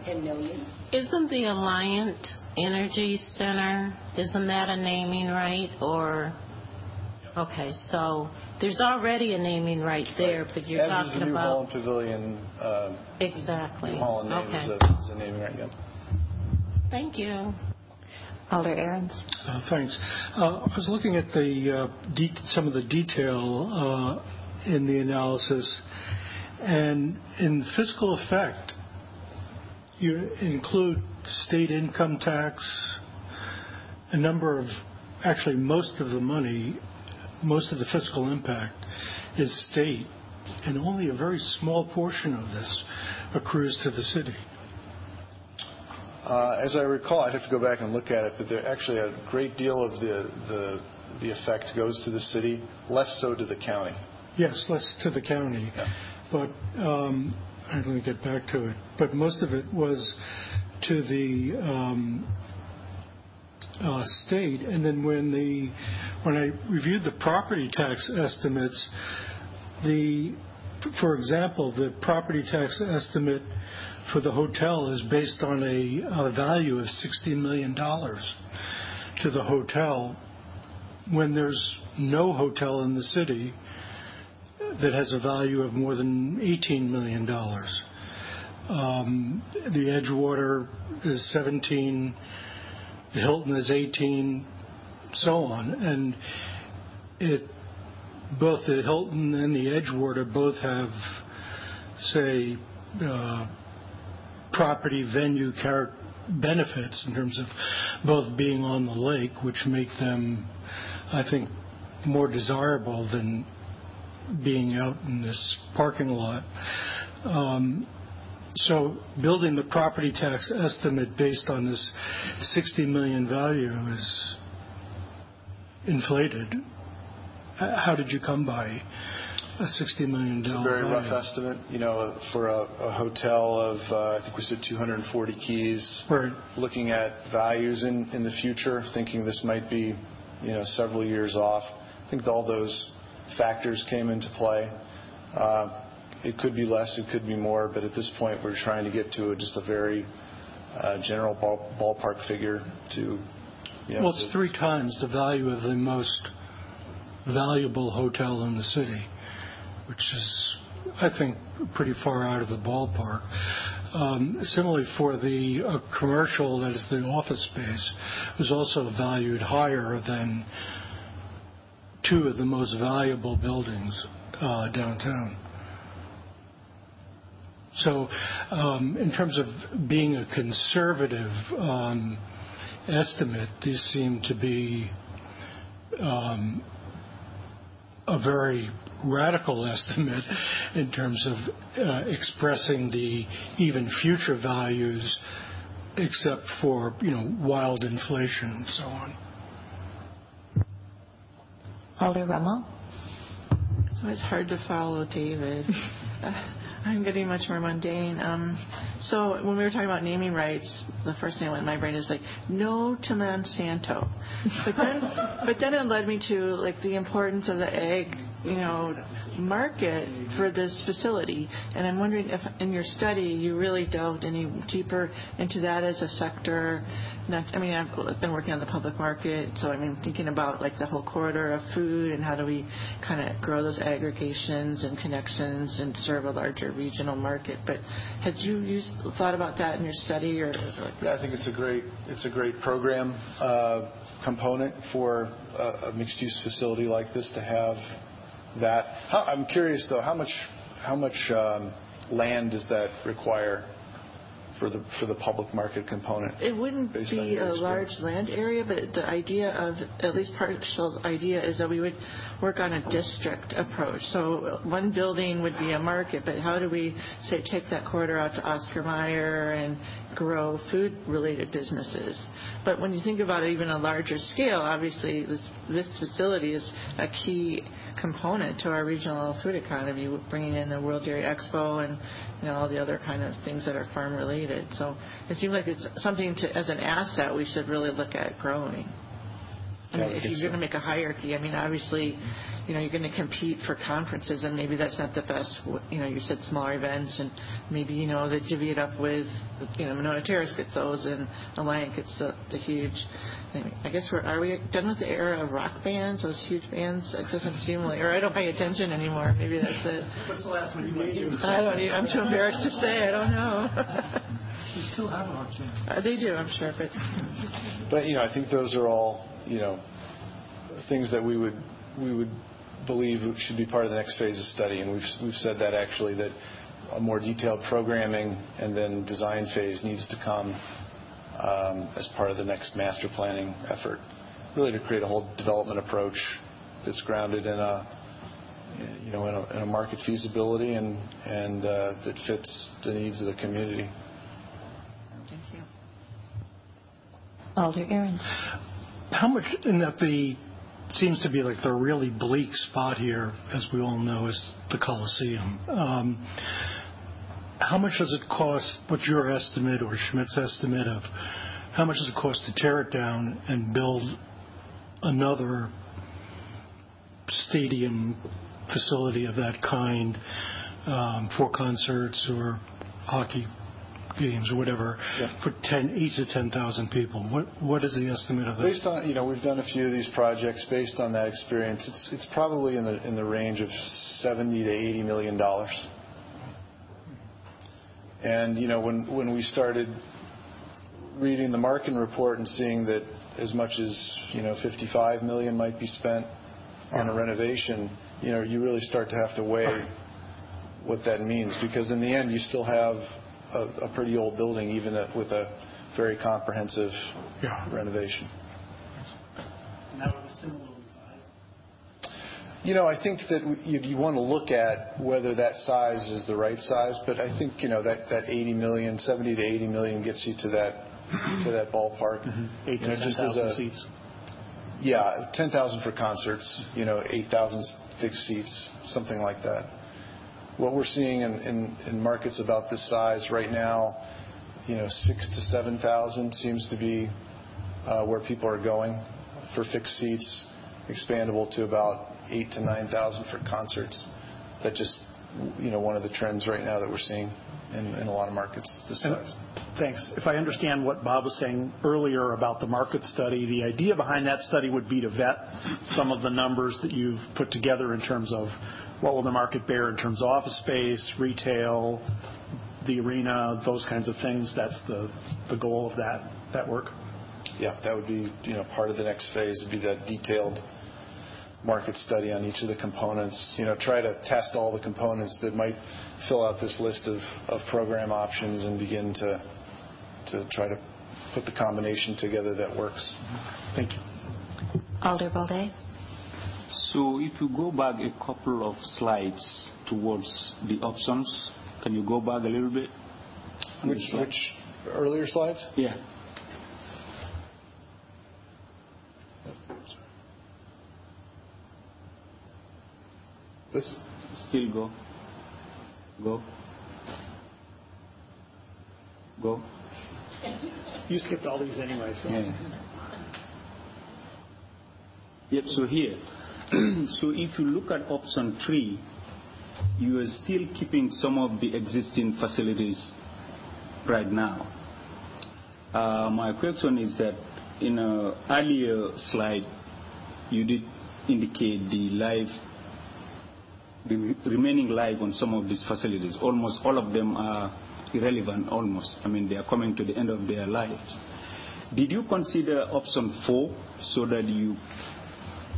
Speaker 5: Isn't the Alliant Energy Center, isn't that a naming right or? Okay, so there's already a naming right there, but you're
Speaker 12: As
Speaker 5: talking
Speaker 12: is the New
Speaker 5: about.
Speaker 12: Holland Pavilion. Uh,
Speaker 5: Exactly.
Speaker 12: New Holland name
Speaker 5: Okay.
Speaker 12: is, a, is a naming right. Yep.
Speaker 5: Thank you.
Speaker 4: Alder Ahrens.
Speaker 13: Uh, Thanks. Uh, I was looking at the uh, de- some of the detail uh, in the analysis, and in fiscal effect, you include state income tax, a number of, actually most of the money, most of the fiscal impact is state, and only a very small portion of this accrues to the city.
Speaker 12: Uh, as I recall, I'd have to go back and look at it, but there actually a great deal of the, the the effect goes to the city, less so to the county.
Speaker 13: Yes, less to the county. But um, I'm going to get back to it. But most of it was to the um, uh, state. And then when the when I reviewed the property tax estimates, the for example, the property tax estimate for the hotel is based on a, a value of $60 million to the hotel when there's no hotel in the city that has a value of more than $18 million. Um, the Edgewater is 17, the Hilton is 18, so on. And it, both the Hilton and the Edgewater both have, say, uh, property venue benefits in terms of both being on the lake, which make them, I think, more desirable than being out in this parking lot. Um, so building the property tax estimate based on this 60 million value is inflated. How did you come by a 60 million
Speaker 12: It's a
Speaker 13: dollar
Speaker 12: very rough estimate, you know, for a, a hotel of, uh, I think we said 240 keys.
Speaker 13: Right.
Speaker 12: Looking at values in, in the future, thinking this might be, you know, several years off. I think all those factors came into play. Uh, it could be less, it could be more, but at this point, we're trying to get to just a very uh, general ball, ballpark figure to.
Speaker 13: Well, it's three times the value of the most valuable hotel in the city, which is, I think, pretty far out of the ballpark. Um, similarly, for the uh, commercial, that is the office space, was also valued higher than two of the most valuable buildings uh, downtown. So, um, in terms of being a conservative um, estimate, these seem to be um, a very radical estimate in terms of uh, expressing the even future values, except for you know wild inflation and so on.
Speaker 4: Alder Rummel.
Speaker 6: So it's hard to follow David. I'm getting much more mundane. Um, so when we were talking about naming rights, the first thing that went in my brain is like, no to Monsanto. But then, but then it led me to like the importance of the know, market for this facility. And I'm wondering if in your study you really delved any deeper into that as a sector. I mean, I've been working on the public market, so I mean, thinking about like the whole corridor of food and how do we kind of grow those aggregations and connections and serve a larger regional market. But had you thought about that in your study or?
Speaker 12: Yeah, I think it's a great it's a great program uh, component for a, a mixed-use facility like this to have that. How, I'm curious though, how much how much um, land does that require for the for the public market component?
Speaker 6: It wouldn't be a large land area, but the idea of at least partial idea is that we would work on a district approach. So one building would be a market, but how do we say take that corridor out to Oscar Mayer and grow food related businesses? But when you think about it even a larger scale, obviously this this facility is a key component to our regional food economy, bringing in the World Dairy Expo and you know all the other kind of things that are farm related. So it seems like it's something to, as an asset we should really look at growing. I mean, if you're
Speaker 12: so.
Speaker 6: going to make a hierarchy, I mean, obviously, you know, you're going to compete for conferences, and maybe that's not the best. You know, you said smaller events, and maybe you know they divvy it up with, you know, Monona Terrace gets those, and Alliant gets the, the huge. Anyway, I guess we're are we done with the era of rock bands? Those huge bands? It doesn't seem like, or I don't pay attention anymore. Maybe that's it.
Speaker 3: What's the last one you went to?
Speaker 6: I don't. I'm too embarrassed to say. I don't know.
Speaker 3: You still have a rock band.
Speaker 6: Uh, they do, I'm sure, but
Speaker 12: But you know, I think those are all you know things that we would we would believe should be part of the next phase of study, and we've we've said that actually that a more detailed programming and then design phase needs to come um, as part of the next master planning effort, really to create a whole development approach that's grounded in a you know in a, in a market feasibility and and uh, that fits the needs of the community.
Speaker 6: thank you.
Speaker 4: Alder Ahrens.
Speaker 13: How much in that the seems to be like the really bleak spot here, as we all know, is the Coliseum. Um, how much does it cost? What's your estimate or Schmidt's estimate of how much does it cost to tear it down and build another stadium facility of that kind um, for concerts or hockey games or whatever for 10, eight to 10,000 people? What what is the estimate of that?
Speaker 12: Based on, you know, we've done a few of these projects based on that experience. It's it's probably in the in the range of 70 to 80 million dollars. And you know, when when we started reading the Markin report and seeing that as much as you know 55 million might be spent on a renovation, you know, you really start to have to weigh what that means because in the end you still have a, a pretty old building even at- with a very comprehensive renovation.
Speaker 3: And that was similarly sized.
Speaker 12: You know, I think that you, you want to look at whether that size is the right size, but I think you know that that 80 million, 70 to 80 million gets you to that to that ballpark. Mm-hmm.
Speaker 14: Eight
Speaker 12: You
Speaker 14: to
Speaker 12: know, just
Speaker 14: 10,000 seats.
Speaker 12: Yeah, 10,000 for concerts. You know, 8,000 fixed seats, something like that. What we're seeing in, markets about this size right now, you know, six to 7,000 seems to be uh, where people are going for fixed seats, expandable to about eight to 9,000 for concerts. That just, you know, one of the trends right now that we're seeing in, in a lot of markets this size.
Speaker 14: Thanks. If I understand what Bob was saying earlier about the market study, the idea behind that study would be to vet some of the numbers that you've put together in terms of what will the market bear in terms of office space, retail, the arena, those kinds of things. That's the the goal of that that work.
Speaker 12: Yeah, that would be, you know, part of the next phase would be that detailed market study on each of the components. You know, try to test all the components that might fill out this list of, of program options and begin to to try to put the combination together that works.
Speaker 14: Thank you.
Speaker 4: Alder Baldeh.
Speaker 16: So if you go back a couple of slides towards the options, can you go back a little bit?
Speaker 12: Which
Speaker 16: slide?
Speaker 12: which earlier slides?
Speaker 16: Yeah.
Speaker 12: This?
Speaker 16: Still go. Go. Go.
Speaker 14: You skipped all these anyway, so.
Speaker 16: Yeah. Yep, so here, so if you look at option three, you are still keeping some of the existing facilities right now. Uh, my question is that in an earlier slide, you did indicate the remaining life on some of these facilities. Almost all of them are irrelevant, almost. I mean, they are coming to the end of their lives. Did you consider option four so that you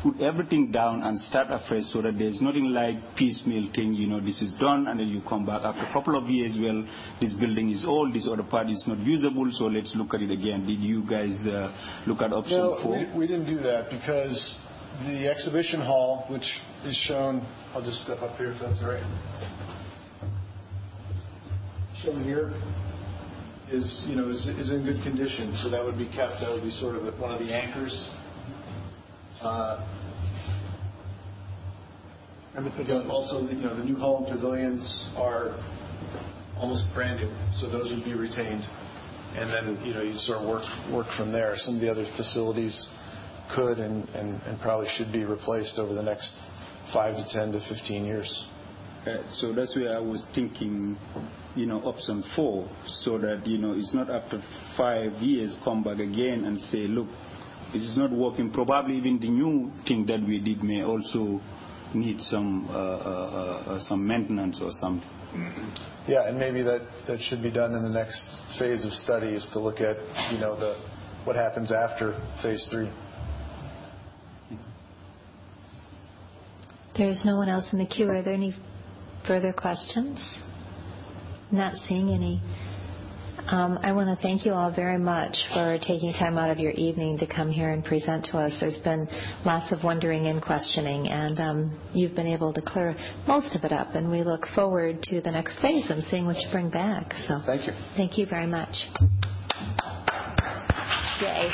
Speaker 16: put everything down and start afresh so that there's nothing like piecemeal thing, you know, this is done and then you come back after a couple of years, well, this building is old, this other part is not usable, so let's look at it again. Did you guys uh, look at option
Speaker 12: no,
Speaker 16: four?
Speaker 12: We, we didn't do that because the exhibition hall, which is shown, I'll just step up here if that's all right. Shown here is, you know, is, is in good condition, so that would be kept. That would be sort of one of the anchors. Uh, also, you know, the New Holland pavilions are almost brand new, so those would be retained. And then, you know, you sort of work work from there. Some of the other facilities could and, and, and probably should be replaced over the next five to 10 to 15 years.
Speaker 16: Uh, so that's where I was thinking, you know, option four, so that, you know, it's not after five years come back again and say, look, this is not working. Probably even the new thing that we did may also need some uh, uh, uh, some maintenance or something.
Speaker 12: Yeah, and maybe that, that should be done in the next phase of study is to look at, you know, the what happens after phase three.
Speaker 4: There's no one else in the queue. Are there any further questions? Not seeing any. Um, I want to thank you all very much for taking time out of your evening to come here and present to us. There's been lots of wondering and questioning, and um, you've been able to clear most of it up. And we look forward to the next phase and seeing what you bring back. So
Speaker 12: thank you.
Speaker 4: Thank you very much. Yay.